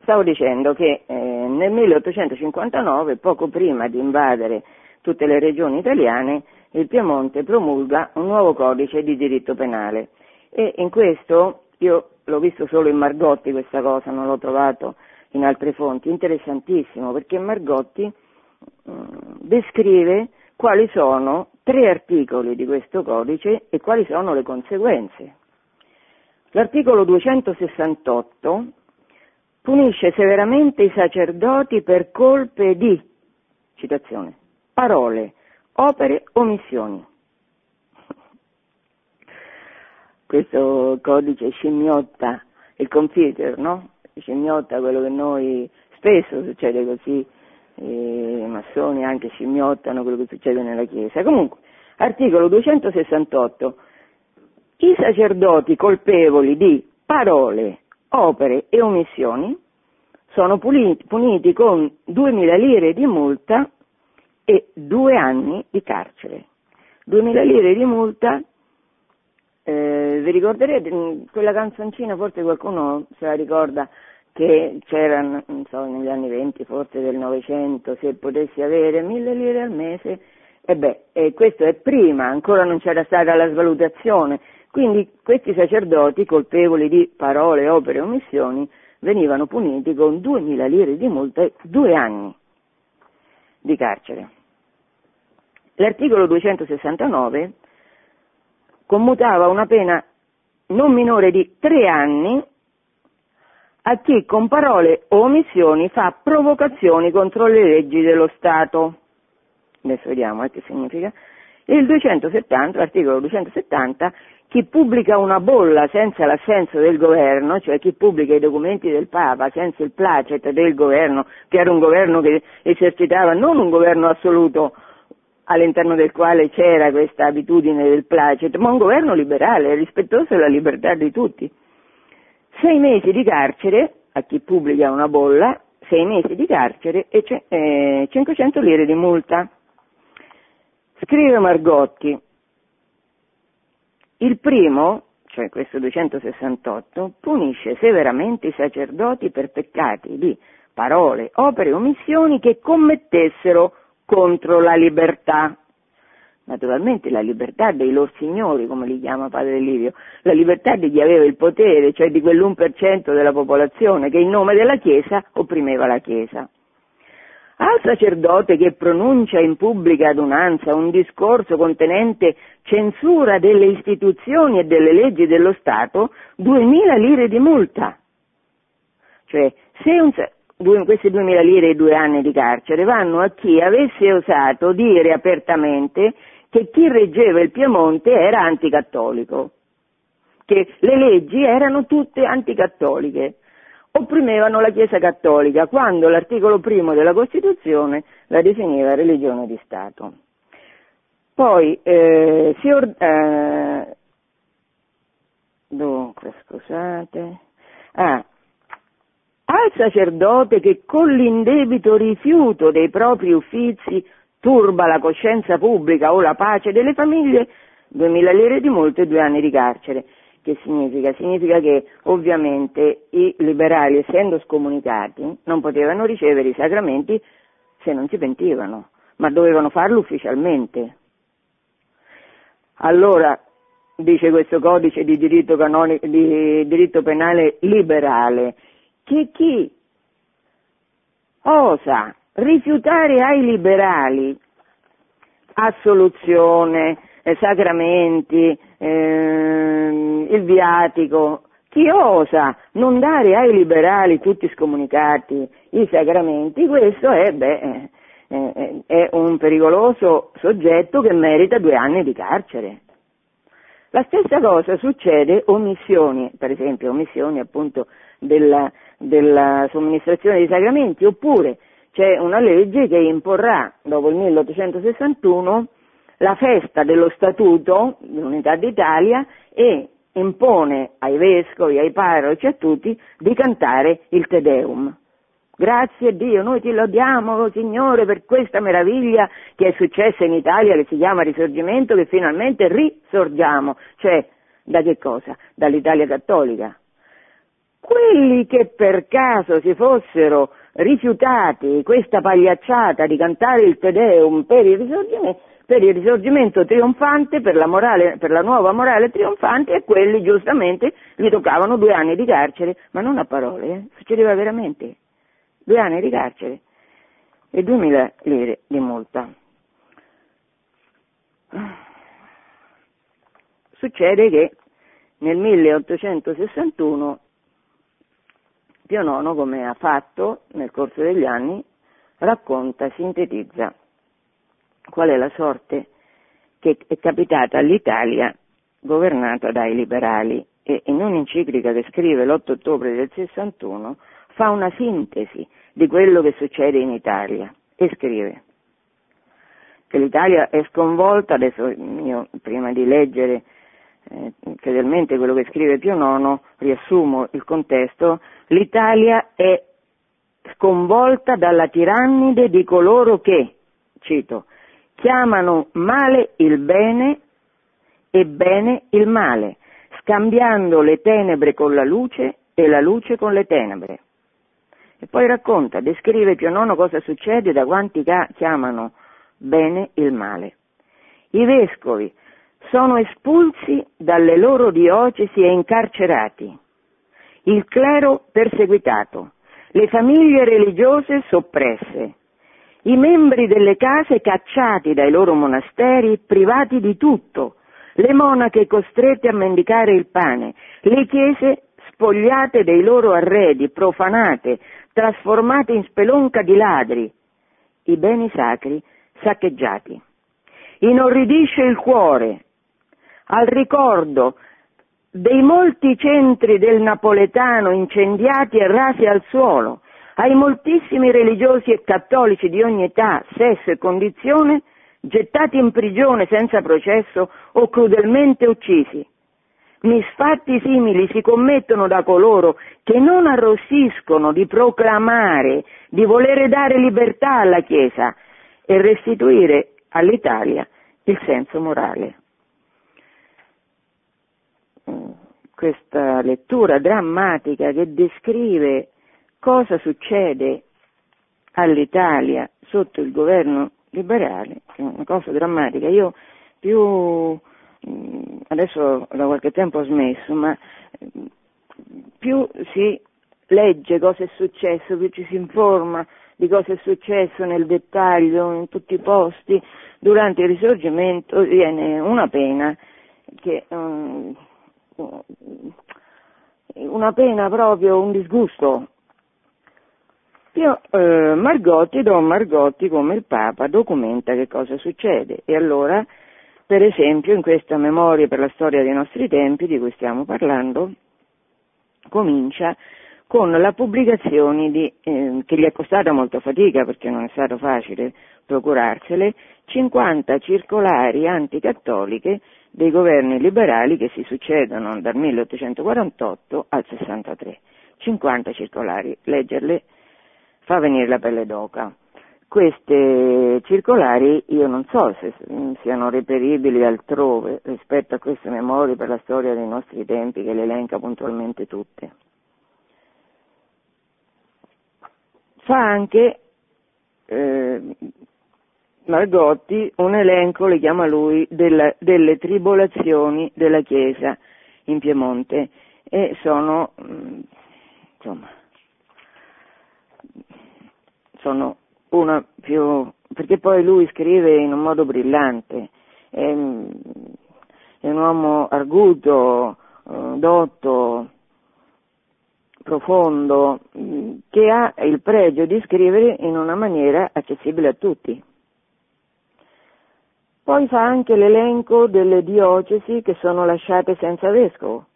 Stavo dicendo che eh, nel 1859, poco prima di invadere tutte le regioni italiane, il Piemonte promulga un nuovo codice di diritto penale e in questo io l'ho visto solo in Margotti questa cosa, non l'ho trovato in altre fonti, interessantissimo perché Margotti mh, mm, descrive quali sono tre articoli di questo codice e quali sono le conseguenze. L'articolo 268 punisce severamente i sacerdoti per colpe di, citazione, parole, opere, omissioni. questo codice scimmiotta il computer, no? Scimmiotta quello che noi, spesso succede così, i massoni anche scimmiottano quello che succede nella Chiesa. Comunque, articolo 268, i sacerdoti colpevoli di parole, opere e omissioni sono puniti, puniti con 2.000 lire di multa e due anni di carcere. 2.000 lire di multa eh, vi ricorderete mm, quella canzoncina, forse qualcuno se la ricorda, che c'era, so, negli anni venti, forse del Novecento, se potessi avere mille lire al mese, e beh, eh, questo è prima, ancora non c'era stata la svalutazione, quindi questi sacerdoti colpevoli di parole, opere e omissioni venivano puniti con 2.000 lire di multa e due anni di carcere. L'articolo 269 commutava una pena non minore di tre anni a chi con parole o omissioni fa provocazioni contro le leggi dello Stato. Adesso vediamo eh, che significa. Il 270, l'articolo 270, chi pubblica una bolla senza l'assenso del governo, cioè chi pubblica i documenti del Papa senza il placet del governo, che era un governo che esercitava non un governo assoluto all'interno del quale c'era questa abitudine del placet, ma un governo liberale, rispettoso della libertà di tutti. Sei mesi di carcere a chi pubblica una bolla, sei mesi di carcere e c- eh, 500 lire di multa. Scrive Margotti, Il primo, cioè questo 268, punisce severamente i sacerdoti per peccati di parole, opere e omissioni che commettessero contro la libertà. Naturalmente la libertà dei loro signori, come li chiama padre Livio, la libertà di chi aveva il potere, cioè di quell'1% della popolazione che in nome della Chiesa opprimeva la Chiesa. Al sacerdote che pronuncia in pubblica adunanza un discorso contenente censura delle istituzioni e delle leggi dello Stato, 2.000 lire di multa. Cioè, se un, due, queste 2.000 lire e due anni di carcere vanno a chi avesse osato dire apertamente che chi reggeva il Piemonte era anticattolico, che le leggi erano tutte anticattoliche, opprimevano la Chiesa cattolica quando l'articolo primo della Costituzione la definiva religione di Stato. Poi eh, si or- eh, dunque, scusate. Ah, al sacerdote che con l'indebito rifiuto dei propri uffizi turba la coscienza pubblica o la pace delle famiglie, 2.000 lire di multa e due anni di carcere. Che significa? Significa che ovviamente i liberali, essendo scomunicati, non potevano ricevere i sacramenti se non si pentivano, ma dovevano farlo ufficialmente. Allora, dice questo codice di diritto, canonico, di diritto penale liberale, che chi osa rifiutare ai liberali assoluzione, eh, sacramenti, eh, il viatico, chi osa non dare ai liberali tutti scomunicati i sacramenti, questo è, beh, eh, eh è un pericoloso soggetto che merita due anni di carcere. La stessa cosa succede omissioni, per esempio omissioni appunto della, della somministrazione dei sacramenti, oppure c'è una legge che imporrà, dopo il 1861, la festa dello Statuto dell'Unità d'Italia e impone ai vescovi, ai parroci, a tutti di cantare il Te Deum. Grazie Dio, noi ti lodiamo, Signore, per questa meraviglia che è successa in Italia, che si chiama risorgimento, che finalmente risorgiamo. Cioè, da che cosa? Dall'Italia cattolica. Quelli che per caso si fossero rifiutati questa pagliacciata di cantare il Te Deum per il risorgimento, per il risorgimento trionfante, per la, morale, per la nuova morale trionfante, e quelli giustamente gli toccavano due anni di carcere, ma non a parole, eh? succedeva veramente. Due anni di carcere e duemila lire di multa. Succede che nel 1861 Pio IX, come ha fatto nel corso degli anni, racconta, sintetizza qual è la sorte che è capitata all'Italia governata dai liberali. E in un'enciclica che scrive l'8 ottobre del 61 fa una sintesi di quello che succede in Italia e scrive che l'Italia è sconvolta, adesso io prima di leggere eh, fedelmente quello che scrive Pio IX, riassumo il contesto, l'Italia è sconvolta dalla tirannide di coloro che, cito, chiamano male il bene e bene il male, scambiando le tenebre con la luce e la luce con le tenebre. E poi racconta, descrive Pio IX cosa succede da quanti chiamano bene il male. I vescovi sono espulsi dalle loro diocesi e incarcerati, il clero perseguitato, le famiglie religiose soppresse, i membri delle case cacciati dai loro monasteri, privati di tutto, le monache costrette a mendicare il pane, le chiese spogliate dei loro arredi, profanate, trasformate in spelonca di ladri, i beni sacri saccheggiati. Inorridisce il cuore al ricordo dei molti centri del napoletano incendiati e rasi al suolo, ai moltissimi religiosi e cattolici di ogni età, sesso e condizione gettati in prigione senza processo o crudelmente uccisi. Misfatti simili si commettono da coloro che non arrossiscono di proclamare di volere dare libertà alla Chiesa e restituire all'Italia il senso morale. questa lettura drammatica che descrive cosa succede all'Italia sotto il governo liberale, è una cosa drammatica. Io più, adesso da qualche tempo ho smesso, ma più si legge cosa è successo, più ci si informa di cosa è successo nel dettaglio, in tutti i posti, durante il risorgimento viene una pena che um, una pena proprio, un disgusto. Io, eh, Margotti, Don Margotti come il Papa documenta che cosa succede e allora, per esempio, in questa memoria per la storia dei nostri tempi di cui stiamo parlando, comincia con la pubblicazione di, eh, che gli è costata molta fatica perché non è stato facile procurarsele, 50 circolari anticattoliche dei governi liberali che si succedono dal 1848 al 63. 50 circolari, leggerle fa venire la pelle d'oca. Queste circolari io non so se siano reperibili altrove rispetto a queste memorie per la storia dei nostri tempi che le elenca puntualmente tutte. Fa anche eh, Margotti un elenco, le chiama lui, della, delle tribolazioni della Chiesa in Piemonte e sono, mm, insomma, sono una più, perché poi lui scrive in un modo brillante, è, è un uomo arguto, eh, dotto, profondo, mm, che ha il pregio di scrivere in una maniera accessibile a tutti. Poi fa anche l'elenco delle diocesi che sono lasciate senza vescovo,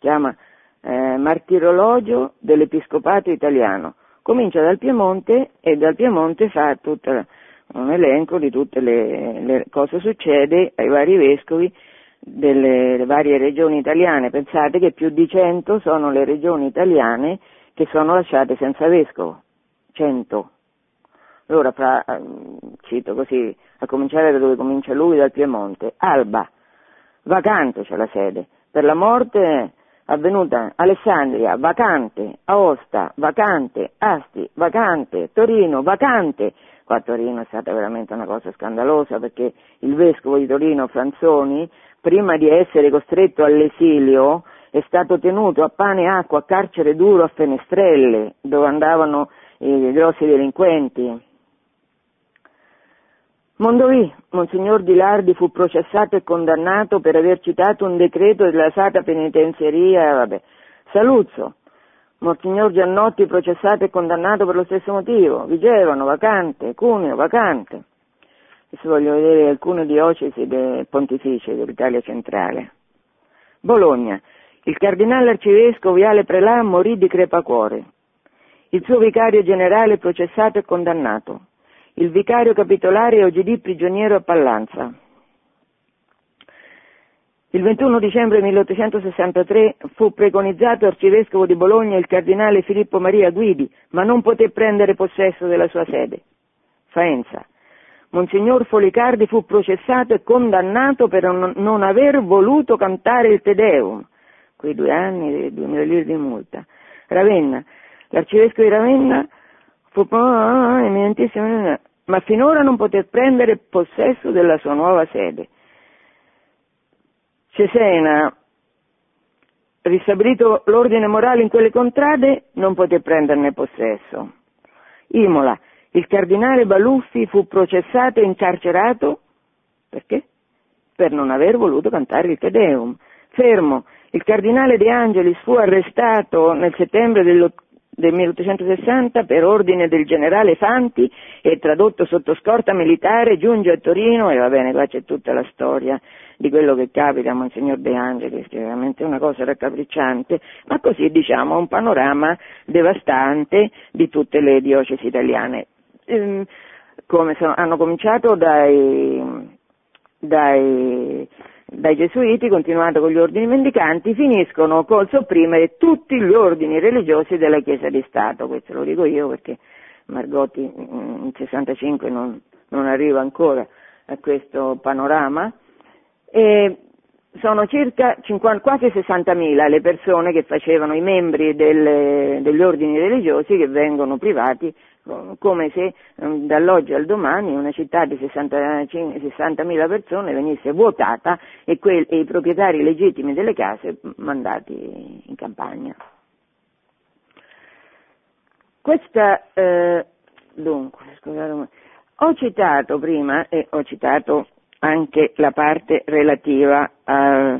chiama eh, Martirologio dell'Episcopato italiano. Comincia dal Piemonte e dal Piemonte fa tutto un elenco di tutte le, le cosa succede ai vari vescovi delle varie regioni italiane. Pensate che più di 100 sono le regioni italiane che sono lasciate senza vescovo. 100. Allora, fra, ehm, cito così, a cominciare da dove comincia lui, dal Piemonte, Alba, vacante c'è la sede, per la morte avvenuta Alessandria, vacante, Aosta, vacante, Asti, vacante, Torino, vacante. Qua a Torino è stata veramente una cosa scandalosa perché il vescovo di Torino, Franzoni, prima di essere costretto all'esilio, è stato tenuto a pane e acqua a carcere duro a Fenestrelle, dove andavano i grossi delinquenti. Mondovì, Monsignor Di Lardi fu processato e condannato per aver citato un decreto della Sacra Penitenzieria, vabbè. Saluzzo, Monsignor Giannotti processato e condannato per lo stesso motivo, Vigevano, vacante, Cuneo, vacante. Adesso voglio vedere alcune diocesi del pontificio dell'Italia centrale. Bologna, il cardinale arcivescovo Viale Prelà morì di crepacuore. Il suo vicario generale processato e condannato il vicario capitolare OGD prigioniero a Pallanza. Il 21 dicembre 1863 fu preconizzato arcivescovo di Bologna il cardinale Filippo Maria Guidi, ma non poté prendere possesso della sua sede. Faenza. Monsignor Folicardi fu processato e condannato per non aver voluto cantare il Te Deum. Quei due anni e 2000 lire di multa. Ravenna. L'arcivescovo di Ravenna fu eminentissimo ma finora non poté prendere possesso della sua nuova sede. Cesena, ristabilito l'ordine morale in quelle contrade, non poté prenderne possesso. Imola, il cardinale Baluffi fu processato e incarcerato perché? Per non aver voluto cantare il Te Deum. Fermo, il cardinale De Angelis fu arrestato nel settembre del 1860 per ordine del generale Fanti e tradotto sotto scorta militare giunge a Torino e va bene, qua c'è tutta la storia di quello che capita a Monsignor De Angelis, che è veramente una cosa raccapricciante, ma così diciamo un panorama devastante di tutte le diocesi italiane. Ehm, come sono, hanno cominciato dai, dai dai gesuiti, continuando con gli ordini mendicanti, finiscono col sopprimere tutti gli ordini religiosi della Chiesa di Stato. Questo lo dico io perché Margotti in 65 non, non arriva ancora a questo panorama. E sono circa 50, quasi 60.000 le persone che facevano i membri delle, degli ordini religiosi che vengono privati come se um, dall'oggi al domani una città di 60, 60.000 persone venisse vuotata e, que- e, i proprietari legittimi delle case mandati in campagna. Questa, eh, dunque, scusate, ho citato prima e ho citato anche la parte relativa a,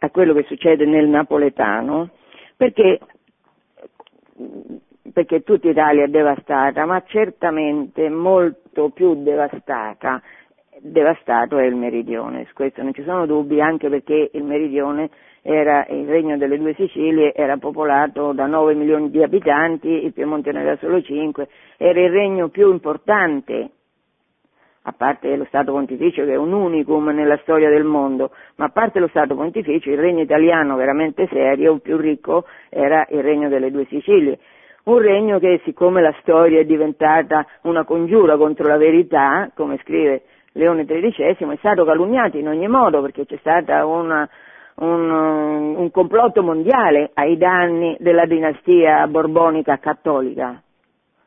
a quello che succede nel napoletano, perché, perché tutta Italia è devastata, ma certamente molto più devastata, devastato è il meridione, su questo non ci sono dubbi, anche perché il meridione era il regno delle due Sicilie, era popolato da 9 milioni di abitanti, il Piemonte ne aveva solo 5, era il regno più importante a parte lo Stato Pontificio che è un unicum nella storia del mondo, ma a parte lo Stato Pontificio il regno italiano veramente serio, più ricco, era il regno delle due Sicilie. Un regno che, siccome la storia è diventata una congiura contro la verità, come scrive Leone XIII, è stato calunniato in ogni modo perché c'è stato un, un complotto mondiale ai danni della dinastia borbonica cattolica.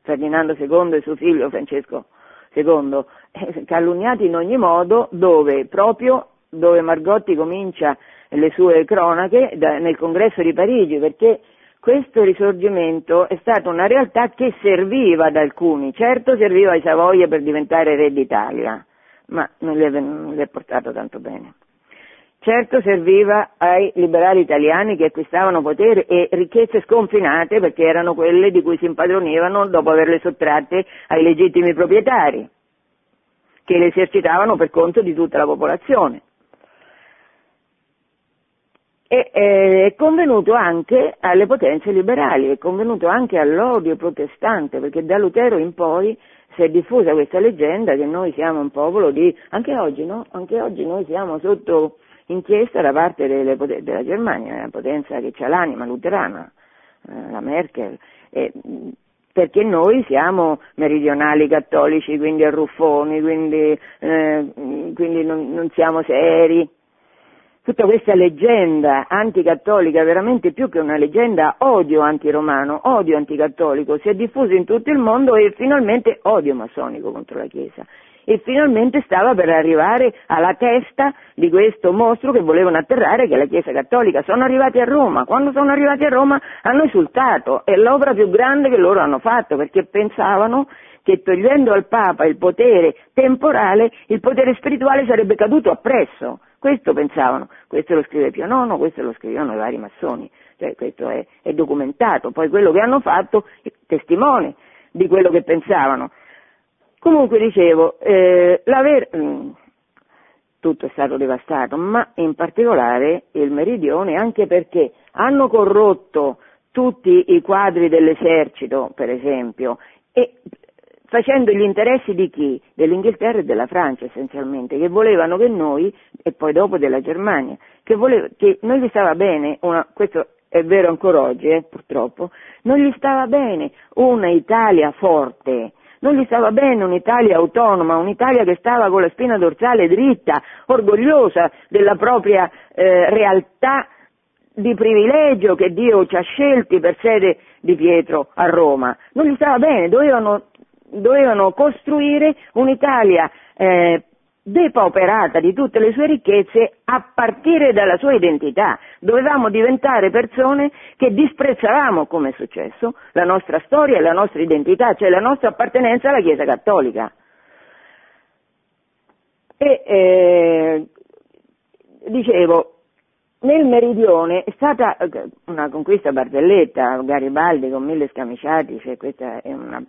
Ferdinando II e suo figlio Francesco II eh, calunniati in ogni modo, dove proprio dove Margotti comincia le sue cronache nel congresso di Parigi, perché questo risorgimento è stata una realtà che serviva ad alcuni, certo serviva ai Savoia per diventare re d'Italia, ma non gli è, non gli è portato tanto bene. Certo serviva ai liberali italiani che acquistavano potere e ricchezze sconfinate perché erano quelle di cui si impadronivano dopo averle sottratte ai legittimi proprietari che le esercitavano per conto di tutta la popolazione. E eh, è convenuto anche alle potenze liberali, è convenuto anche all'odio protestante, perché da Lutero in poi si è diffusa questa leggenda che noi siamo un popolo di, anche oggi, no? Anche oggi noi siamo sotto inchiesta da parte delle, della Germania, una potenza che ha l'anima luterana, eh, la Merkel, e, perché noi siamo meridionali cattolici, quindi arruffoni, quindi, eh, quindi non, non, siamo seri. Tutta questa leggenda anticattolica, veramente più che una leggenda, odio antiromano, odio anticattolico, si è diffuso in tutto il mondo e finalmente odio massonico contro la Chiesa e finalmente stava per arrivare alla testa di questo mostro che volevano atterrare che è la Chiesa Cattolica. Sono arrivati a Roma, quando sono arrivati a Roma hanno esultato, è l'opera più grande che loro hanno fatto perché pensavano che togliendo al Papa il potere temporale, il potere spirituale sarebbe caduto appresso. Questo pensavano, questo lo scrive Pio IX, questo lo scrivono i vari massoni, cioè questo è, è documentato, poi quello che hanno fatto è testimone di quello che pensavano. Comunque dicevo, eh, mm, tutto è stato devastato, ma in particolare il meridione, anche perché hanno corrotto tutti i quadri dell'esercito, per esempio, e facendo gli interessi di chi? Dell'Inghilterra e della Francia essenzialmente, che volevano che noi, e poi dopo della Germania, che, voleva, che non gli stava bene, una, questo è vero ancora oggi, eh, purtroppo, non gli stava bene una Italia forte, non gli stava bene un'Italia autonoma, un'Italia che stava con la spina dorsale dritta, orgogliosa della propria eh, realtà di privilegio che Dio ci ha scelti per sede di Pietro a Roma. Non gli stava bene, dovevano, dovevano costruire un'Italia eh, depauperata di tutte le sue ricchezze a partire dalla sua identità. Dovevamo diventare persone che disprezzavamo, come è successo, la nostra storia e la nostra identità, cioè la nostra appartenenza alla Chiesa Cattolica. E eh, dicevo, nel meridione è stata una conquista barzelletta, Garibaldi con mille scamiciati, cioè questa è una,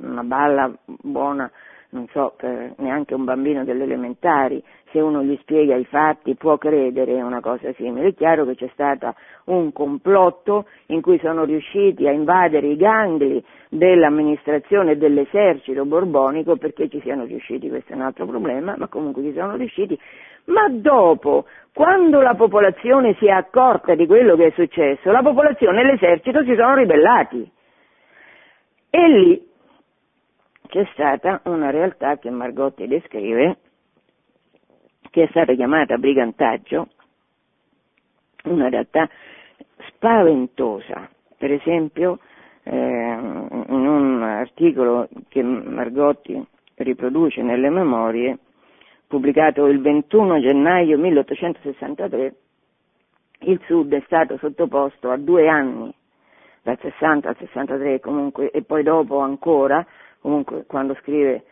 una balla buona non so, per neanche un bambino delle elementari, se uno gli spiega i fatti può credere a una cosa simile. È chiaro che c'è stato un complotto in cui sono riusciti a invadere i gangli dell'amministrazione dell'esercito borbonico perché ci siano riusciti, questo è un altro problema, ma comunque ci sono riusciti. Ma dopo, quando la popolazione si è accorta di quello che è successo, la popolazione e l'esercito si sono ribellati. E lì c'è stata una realtà che Margotti descrive, che è stata chiamata brigantaggio, una realtà spaventosa. Per esempio, eh, in un articolo che Margotti riproduce nelle memorie, pubblicato il 21 gennaio 1863, il Sud è stato sottoposto a due anni, dal 60 al 63 comunque, e poi dopo ancora, comunque quando scrive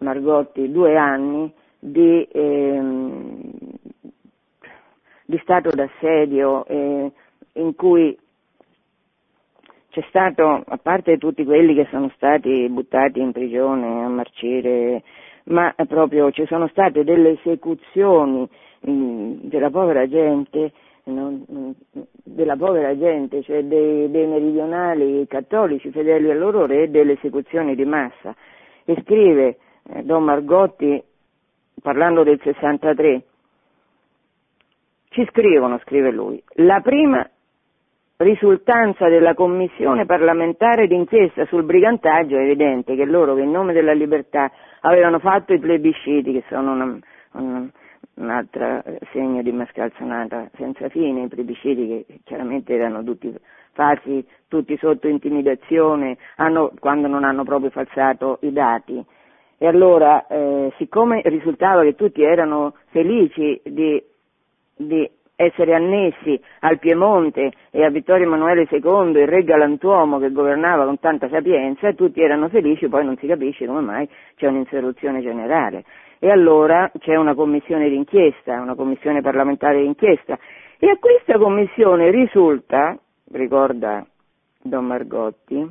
Margotti, due anni di, ehm, di stato d'assedio eh, in cui c'è stato, a parte tutti quelli che sono stati buttati in prigione a marcire, ma proprio ci sono state delle esecuzioni mm, della povera gente, non, mh, della povera gente, cioè dei, dei, meridionali cattolici fedeli al loro re, delle esecuzioni di massa. E scrive eh, Don Margotti, parlando del 63, ci scrivono, scrive lui, la prima risultanza della commissione parlamentare d'inchiesta sul brigantaggio è evidente che loro che in nome della libertà avevano fatto i plebisciti che sono una, una, un altro segno di mascalzonata senza fine, i plebisciti che chiaramente erano tutti falsi, tutti sotto intimidazione, hanno, quando non hanno proprio falsato i dati. E allora, eh, siccome risultava che tutti erano felici di, di essere annessi al Piemonte e a Vittorio Emanuele II, il re galantuomo che governava con tanta sapienza, e tutti erano felici, poi non si capisce come mai c'è un'insurrezione generale. E allora c'è una commissione d'inchiesta, una commissione parlamentare d'inchiesta, e a questa commissione risulta, ricorda Don Margotti,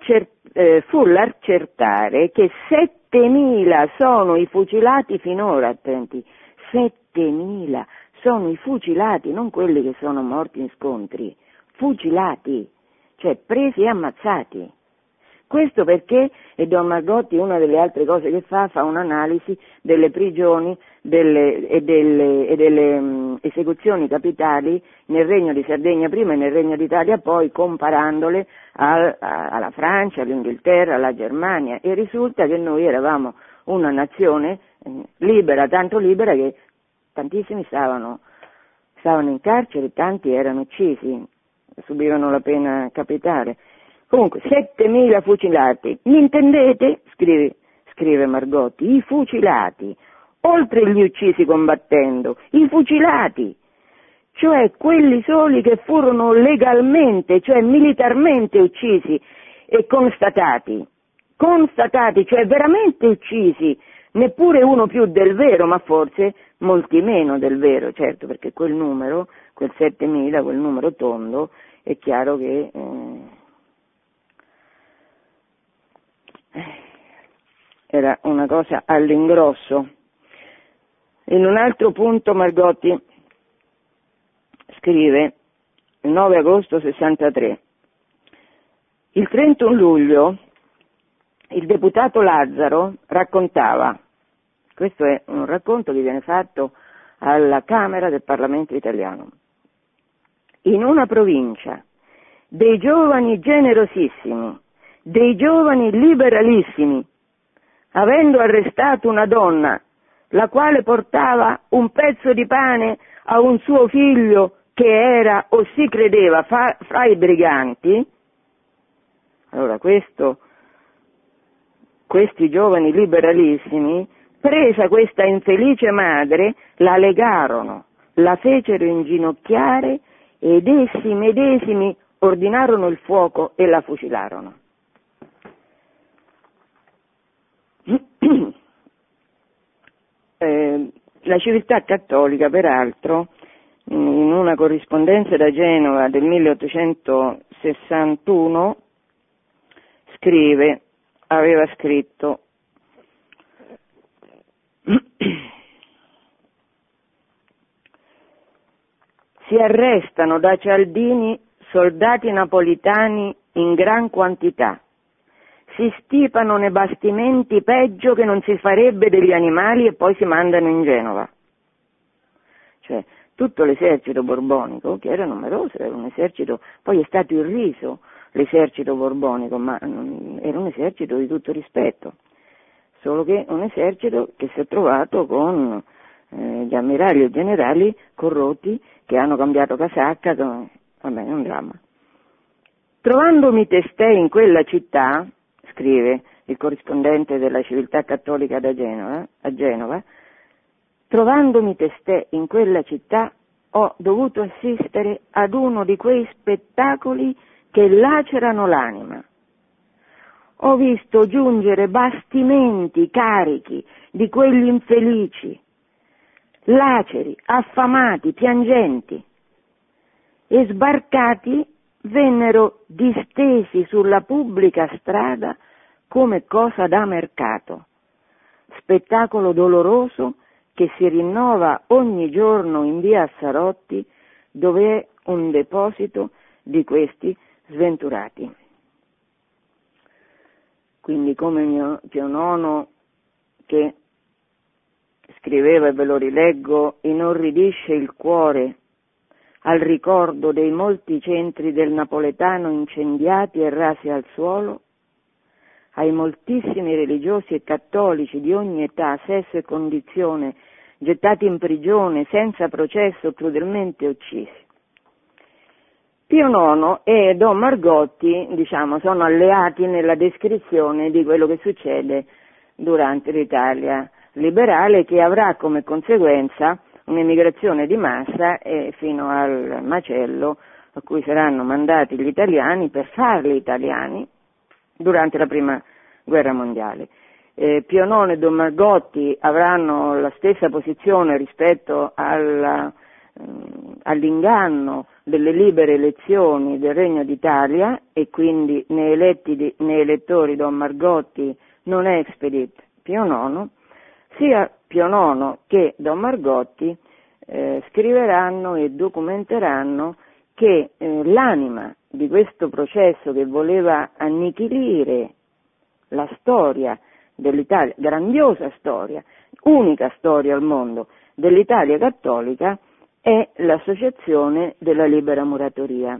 cer- eh, fu l'accertare che 7.000 sono i fucilati finora, attenti, 7.000 sono i fucilati, non quelli che sono morti in scontri, fucilati, cioè presi e ammazzati. Questo perché, e Don Margotti una delle altre cose che fa, fa un'analisi delle prigioni delle, e delle, e delle um, esecuzioni capitali nel Regno di Sardegna prima e nel Regno d'Italia poi, comparandole al, a, alla Francia, all'Inghilterra, alla Germania, e risulta che noi eravamo una nazione libera, tanto libera che tantissimi stavano, stavano in carcere, tanti erano uccisi, subivano la pena capitale. Comunque, 7.000 fucilati. Mi intendete? Scrive, scrive Margotti, i fucilati, oltre gli uccisi combattendo, i fucilati, cioè quelli soli che furono legalmente, cioè militarmente uccisi e constatati, constatati, cioè veramente uccisi, neppure uno più del vero, ma forse molti meno del vero, certo, perché quel numero, quel 7000, quel numero tondo, è chiaro che eh, era una cosa all'ingrosso. In un altro punto Margotti scrive, il 9 agosto 63, il 31 luglio il deputato Lazzaro raccontava questo è un racconto che viene fatto alla Camera del Parlamento italiano. In una provincia dei giovani generosissimi, dei giovani liberalissimi, avendo arrestato una donna la quale portava un pezzo di pane a un suo figlio che era o si credeva fra, fra i briganti, allora questo, questi giovani liberalissimi Presa questa infelice madre, la legarono, la fecero inginocchiare ed essi medesimi ordinarono il fuoco e la fucilarono. Eh, la civiltà cattolica, peraltro, in una corrispondenza da Genova del 1861, scrive, aveva scritto si arrestano da Cialdini soldati napolitani in gran quantità. Si stipano nei bastimenti peggio che non si farebbe degli animali e poi si mandano in Genova. Cioè, tutto l'esercito borbonico, che era numeroso, era un esercito, poi è stato irriso l'esercito borbonico, ma era un esercito di tutto rispetto solo che un esercito che si è trovato con eh, gli ammiragli e generali corrotti che hanno cambiato casacca, vabbè, è un dramma. Trovandomi testè in quella città, scrive il corrispondente della civiltà cattolica da Genova, a Genova, trovandomi testè in quella città ho dovuto assistere ad uno di quei spettacoli che lacerano l'anima. Ho visto giungere bastimenti carichi di quegli infelici, laceri, affamati, piangenti, e sbarcati vennero distesi sulla pubblica strada come cosa da mercato. Spettacolo doloroso che si rinnova ogni giorno in via Sarotti dove è un deposito di questi sventurati. Quindi come mio Pio IX che scriveva e ve lo rileggo, inorridisce il cuore al ricordo dei molti centri del napoletano incendiati e rasi al suolo, ai moltissimi religiosi e cattolici di ogni età, sesso e condizione gettati in prigione senza processo crudelmente uccisi. Pio IX e Don Margotti, diciamo, sono alleati nella descrizione di quello che succede durante l'Italia liberale che avrà come conseguenza un'emigrazione di massa e fino al macello a cui saranno mandati gli italiani per farli italiani durante la prima guerra mondiale. Eh, IX e Don Margotti avranno la stessa posizione rispetto alla, all'inganno delle libere elezioni del Regno d'Italia e quindi nei, eletti, nei elettori Don Margotti non expedit Pio IX, sia Pio IX che Don Margotti eh, scriveranno e documenteranno che eh, l'anima di questo processo che voleva annichilire la storia dell'Italia, grandiosa storia, unica storia al mondo dell'Italia cattolica, è l'Associazione della Libera Muratoria.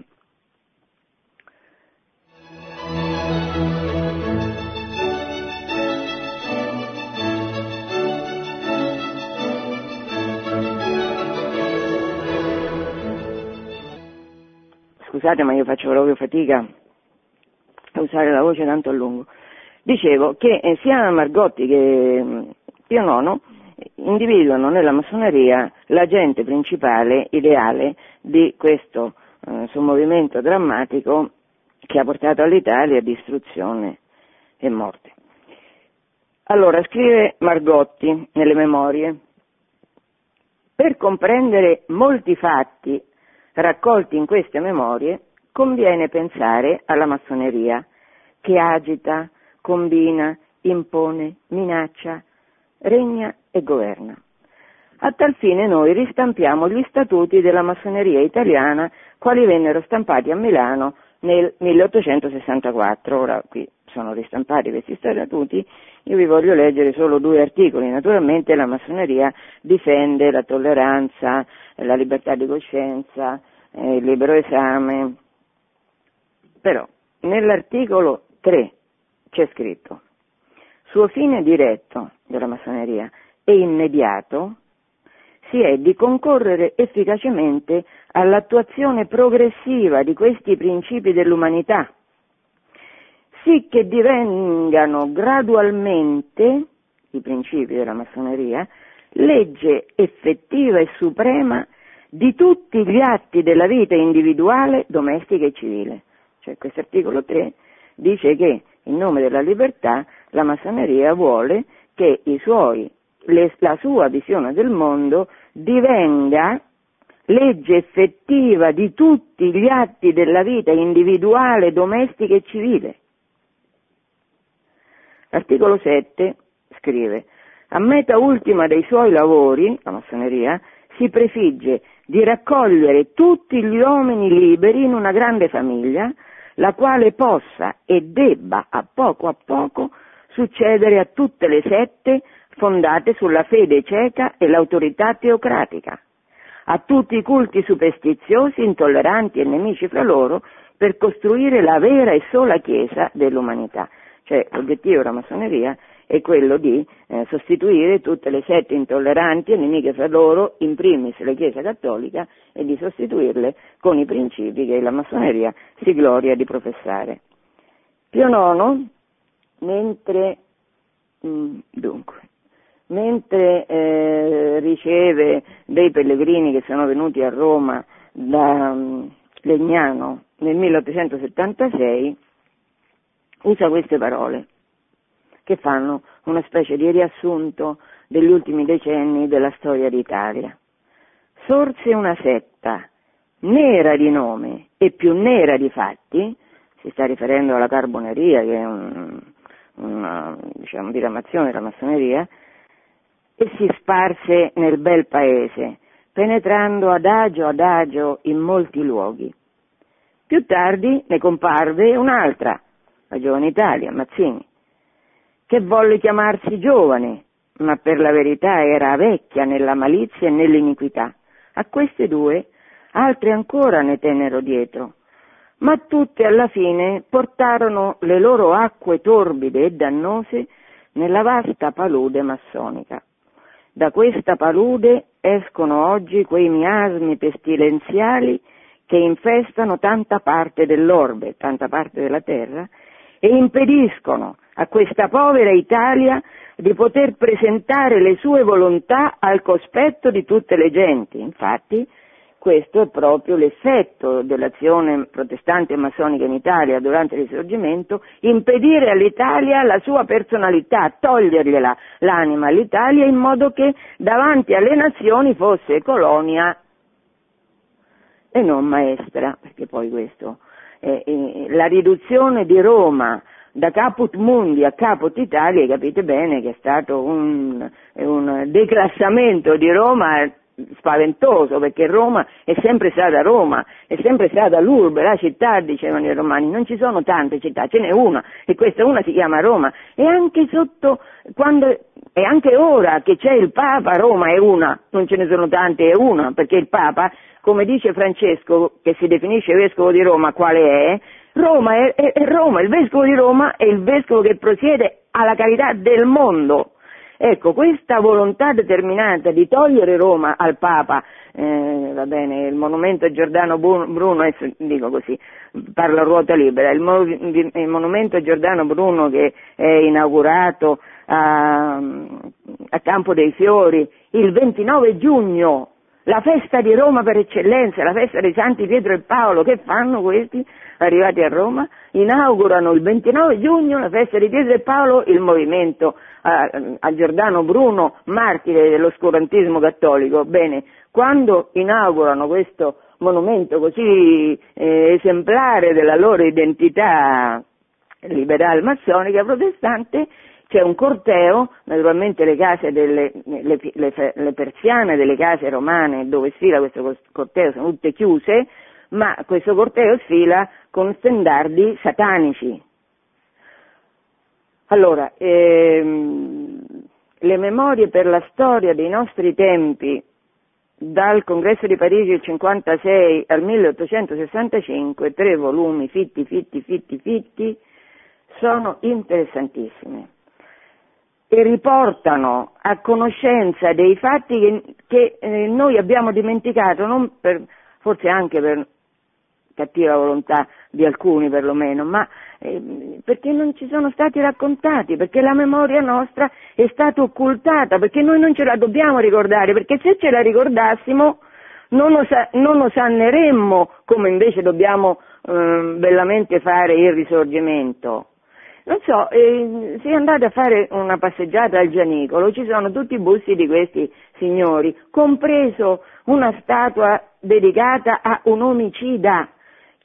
Scusate ma io faccio proprio fatica a usare la voce tanto a lungo. Dicevo che eh, sia Margotti che mm, Pio IX individuano nella massoneria l'agente principale, ideale, di questo eh, sommovimento drammatico che ha portato all'Italia distruzione e morte. Allora, scrive Margotti nelle memorie, per comprendere molti fatti raccolti in queste memorie, conviene pensare alla massoneria, che agita, combina, impone, minaccia, regna e governa. A tal fine noi ristampiamo gli statuti della massoneria italiana, quali vennero stampati a Milano nel 1864. Ora qui sono ristampati questi statuti, io vi voglio leggere solo due articoli. Naturalmente la massoneria difende la tolleranza, la libertà di coscienza, eh, il libero esame. Però nell'articolo 3 c'è scritto suo fine diretto della massoneria e immediato si è di concorrere efficacemente all'attuazione progressiva di questi principi dell'umanità, sì che divengano gradualmente, i principi della massoneria, legge effettiva e suprema di tutti gli atti della vita individuale, domestica e civile. Cioè questo articolo 3 dice che in nome della libertà la massoneria vuole che suoi, le, la sua visione del mondo divenga legge effettiva di tutti gli atti della vita individuale, domestica e civile. L'articolo 7 scrive, a meta ultima dei suoi lavori, la massoneria, si prefigge di raccogliere tutti gli uomini liberi in una grande famiglia, la quale possa e debba a poco a poco succedere a tutte le sette fondate sulla fede cieca e l'autorità teocratica, a tutti i culti superstiziosi, intolleranti e nemici fra loro, per costruire la vera e sola Chiesa dell'umanità. Cioè l'obiettivo della massoneria è quello di eh, sostituire tutte le sette intolleranti e nemiche fra loro, in primis la Chiesa Cattolica, e di sostituirle con i principi che la massoneria si gloria di professare. Pio IX, mentre, mh, mm, dunque, mentre eh, riceve dei pellegrini che sono venuti a Roma da um, Legnano nel 1876, usa queste parole che fanno una specie di riassunto degli ultimi decenni della storia d'Italia. Sorse una setta nera di nome e più nera di fatti, si sta riferendo alla carboneria che è un, una diciamo, diramazione della massoneria, e si sparse nel bel paese, penetrando adagio adagio in molti luoghi. Più tardi ne comparve un'altra, la giovane Italia, Mazzini, che volle chiamarsi giovane, ma per la verità era vecchia nella malizia e nell'iniquità. A queste due altre ancora ne tennero dietro, ma tutte alla fine portarono le loro acque torbide e dannose nella vasta palude massonica. Da questa palude escono oggi quei miasmi pestilenziali che infestano tanta parte dell'orbe, tanta parte della terra, e impediscono a questa povera Italia di poter presentare le sue volontà al cospetto di tutte le genti. Infatti, questo è proprio l'effetto dell'azione protestante e massonica in Italia durante il risorgimento, impedire all'Italia la sua personalità, togliergliela l'anima all'Italia in modo che davanti alle nazioni fosse colonia e non maestra, perché poi questo, eh, eh, la riduzione di Roma da Caput Mundi a Caput Italia, capite bene che è stato un, un declassamento di Roma spaventoso perché Roma è sempre stata Roma, è sempre stata l'urbe, la città, dicevano i romani, non ci sono tante città, ce n'è una e questa una si chiama Roma e anche sotto, quando, e anche ora che c'è il Papa, Roma è una, non ce ne sono tante, è una, perché il Papa, come dice Francesco, che si definisce vescovo di Roma, quale è? Roma è, è, è Roma, il vescovo di Roma è il vescovo che prosiede alla carità del mondo. Ecco, questa volontà determinata di togliere Roma al Papa, eh, va bene, il monumento Giordano Bruno, adesso dico così, parlo a ruota libera, il, mo- il monumento Giordano Bruno che è inaugurato a, a Campo dei Fiori il 29 giugno la festa di Roma per eccellenza, la festa dei Santi Pietro e Paolo, che fanno questi arrivati a Roma? Inaugurano il 29 giugno la festa di Pietro e Paolo il movimento a, a Giordano Bruno, martire dell'oscurantismo cattolico. Bene, quando inaugurano questo monumento così eh, esemplare della loro identità liberale massonica protestante, c'è un corteo, naturalmente le case delle, le, le, le persiane delle case romane dove sfila questo corteo sono tutte chiuse, ma questo corteo sfila con stendardi satanici. Allora, ehm, le memorie per la storia dei nostri tempi, dal congresso di Parigi del 56 al 1865, tre volumi fitti, fitti, fitti, fitti, sono interessantissime e riportano a conoscenza dei fatti che, che eh, noi abbiamo dimenticato, per, forse anche per cattiva volontà di alcuni perlomeno, ma eh, perché non ci sono stati raccontati, perché la memoria nostra è stata occultata, perché noi non ce la dobbiamo ricordare, perché se ce la ricordassimo non, osa, non osanneremmo come invece dobbiamo eh, bellamente fare il risorgimento. Non so, eh, se andate a fare una passeggiata al Gianicolo, ci sono tutti i busti di questi signori, compreso una statua dedicata a un omicida,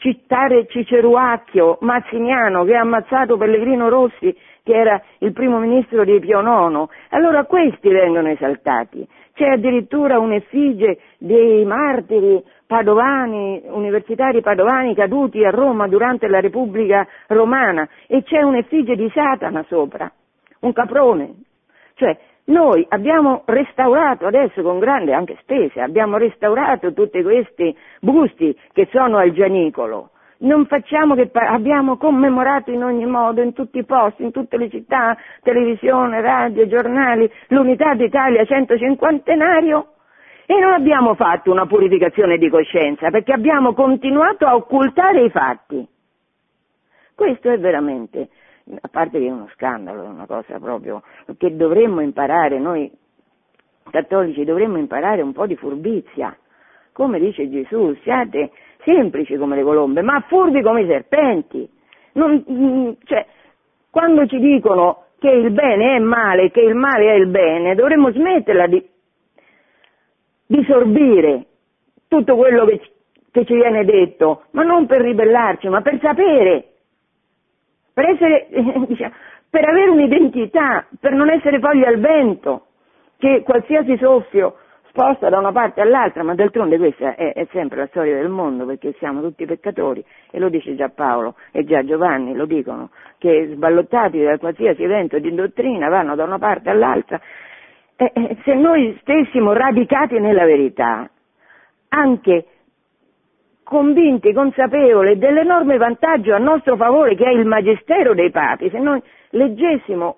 citare Ciceruacchio, Mazziniano, che ha ammazzato Pellegrino Rossi, che era il primo ministro di Pio IX. Allora questi vengono esaltati. C'è addirittura un'effigie dei martiri padovani, universitari padovani caduti a Roma durante la Repubblica Romana e c'è un'effigie di Satana sopra, un caprone. Cioè, noi abbiamo restaurato adesso con grande anche spese, abbiamo restaurato tutti questi busti che sono al Gianicolo. non facciamo che abbiamo commemorato in ogni modo, in tutti i posti, in tutte le città, televisione, radio, giornali, l'unità d'Italia centocinquantenario e non abbiamo fatto una purificazione di coscienza perché abbiamo continuato a occultare i fatti. Questo è veramente, a parte che è uno scandalo, è una cosa proprio che dovremmo imparare, noi cattolici dovremmo imparare un po' di furbizia. Come dice Gesù, siate semplici come le colombe, ma furbi come i serpenti. Non, mm, cioè, quando ci dicono che il bene è male, che il male è il bene, dovremmo smetterla di, di sorbire tutto quello che, che ci viene detto, ma non per ribellarci, ma per sapere, per, essere, per avere un'identità, per non essere foglie al vento, che qualsiasi soffio sposta da una parte all'altra, ma d'altronde questa è, è, sempre la storia del mondo, perché siamo tutti peccatori, e lo dice già Paolo e già Giovanni, lo dicono, che sballottati da qualsiasi evento di dottrina vanno da una parte all'altra. E, se noi stessimo radicati nella verità, anche convinti, consapevoli dell'enorme vantaggio a nostro favore che è il magistero dei papi, se noi leggessimo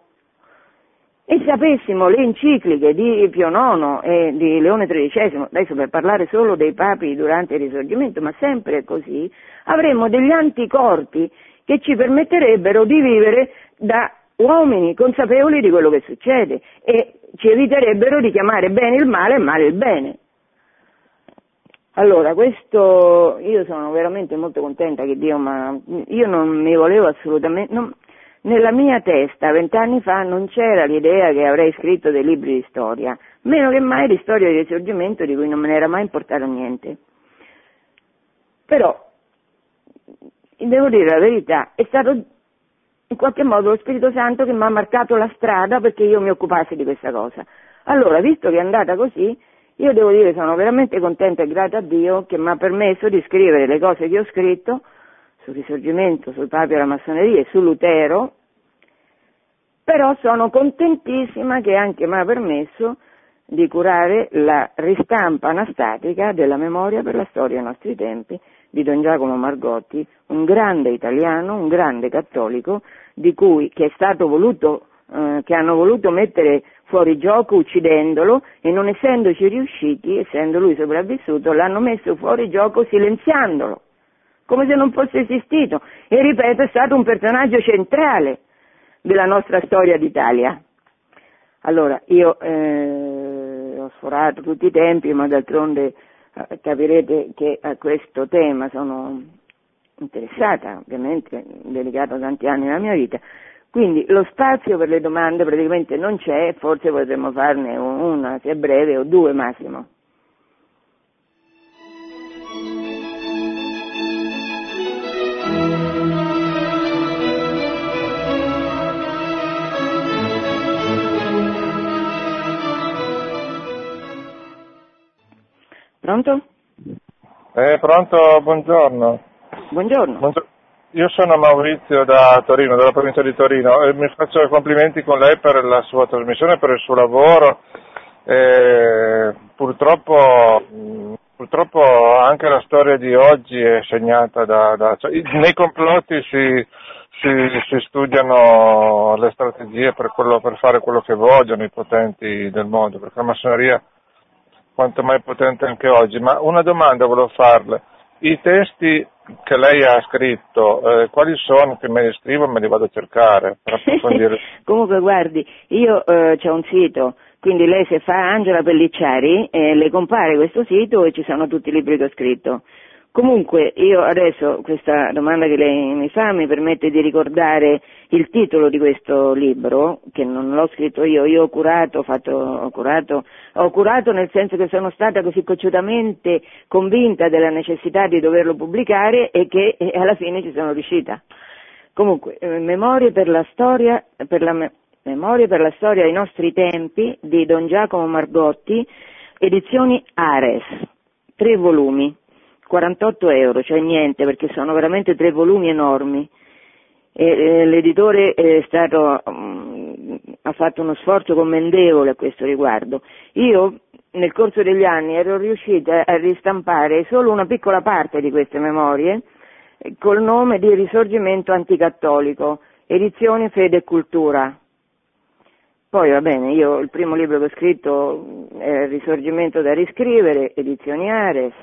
e sapessimo le encicliche di Pio IX e di Leone XIII, adesso per parlare solo dei papi durante il risorgimento, ma sempre così, avremmo degli anticorpi che ci permetterebbero di vivere da uomini consapevoli di quello che succede e ci eviterebbero di chiamare bene il male e male il bene. Allora, questo io sono veramente molto contenta che Dio, ma io non mi volevo assolutamente, non, nella mia testa, vent'anni fa, non c'era l'idea che avrei scritto dei libri di storia, meno che mai di storia di risorgimento di cui non me ne era mai importato niente. Però, devo dire la verità, è stato in qualche modo lo Spirito Santo che mi ha marcato la strada perché io mi occupassi di questa cosa. Allora, visto che è andata così, io devo dire che sono veramente contenta e grata a Dio che mi ha permesso di scrivere le cose che ho scritto sul risorgimento, sul papi e la massoneria e su Lutero, però sono contentissima che anche mi ha permesso di curare la ristampa anastatica della memoria per la storia dei nostri tempi di Don Giacomo Margotti, un grande italiano, un grande cattolico, di cui, che, voluto, eh, che hanno voluto mettere fuori gioco uccidendolo e non essendoci riusciti, essendo lui sopravvissuto, l'hanno messo fuori gioco silenziandolo come se non fosse esistito. E ripeto, è stato un personaggio centrale della nostra storia d'Italia. Allora, io eh, ho sforato tutti i tempi, ma d'altronde eh, capirete che a questo tema sono interessata, ovviamente, dedicato tanti anni nella mia vita. Quindi lo spazio per le domande praticamente non c'è, forse potremmo farne una, se è breve, o due massimo. Pronto? Eh, pronto, buongiorno. Buongiorno. buongiorno. Io sono Maurizio da Torino, dalla provincia di Torino e mi faccio i complimenti con lei per la sua trasmissione, per il suo lavoro. Eh, purtroppo, purtroppo, anche la storia di oggi è segnata da... da cioè, nei complotti si, si, si, studiano le strategie per, quello, per fare quello che vogliono i potenti del mondo, perché la massoneria quanto mai potente anche oggi, ma una domanda volevo farle. I testi che lei ha scritto, eh, quali sono? Che me li scrivo e me li vado a cercare per approfondire. Comunque guardi, io eh, c'ho un sito, quindi lei se fa Angela Pellicciari eh, le compare questo sito e ci sono tutti i libri che ho scritto. Comunque io adesso questa domanda che lei mi fa mi permette di ricordare il titolo di questo libro, che non l'ho scritto io, io ho curato, ho, fatto, ho, curato, ho curato nel senso che sono stata così cocciutamente convinta della necessità di doverlo pubblicare e che e alla fine ci sono riuscita. Comunque, eh, memorie per la storia, per la, memorie per la storia dei nostri tempi di Don Giacomo Margotti, edizioni Ares, tre volumi 48 euro, cioè niente, perché sono veramente tre volumi enormi. E, eh, l'editore stato, um, ha fatto uno sforzo commendevole a questo riguardo. Io nel corso degli anni ero riuscita a ristampare solo una piccola parte di queste memorie col nome di Risorgimento Anticattolico, edizioni Fede e Cultura. Poi va bene, io il primo libro che ho scritto è Il Risorgimento da riscrivere, edizioni Ares,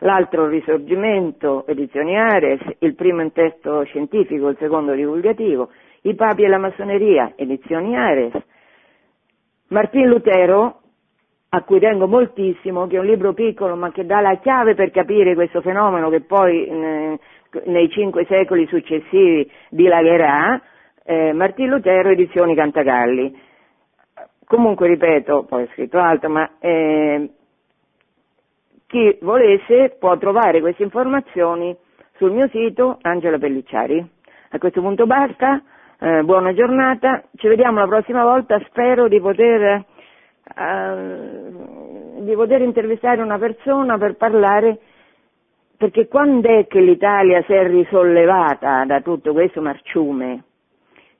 l'altro Risorgimento, edizioni Ares, il primo in testo scientifico, il secondo divulgativo, I Papi e la Massoneria, edizioni Ares, Martin Lutero, a cui tengo moltissimo, che è un libro piccolo ma che dà la chiave per capire questo fenomeno che poi eh, nei cinque secoli successivi dilagherà, eh, Martin Lutero, edizioni Cantagalli. Comunque, ripeto, poi ho scritto altro, ma eh, chi volesse può trovare queste informazioni sul mio sito Angela Pellicciari. A questo punto basta, eh, buona giornata, ci vediamo la prossima volta, spero di poter, eh, di poter intervistare una persona per parlare, perché quando è che l'Italia si è risollevata da tutto questo marciume?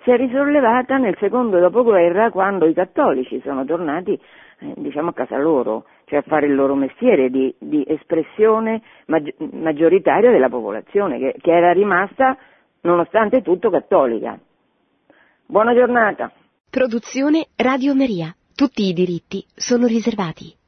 Si è risollevata nel secondo dopoguerra quando i cattolici sono tornati eh, diciamo a casa loro, cioè a fare il loro mestiere di, di espressione maggi- maggioritaria della popolazione, che, che era rimasta nonostante tutto cattolica. Buona giornata. Produzione Radio Maria. Tutti i diritti sono riservati.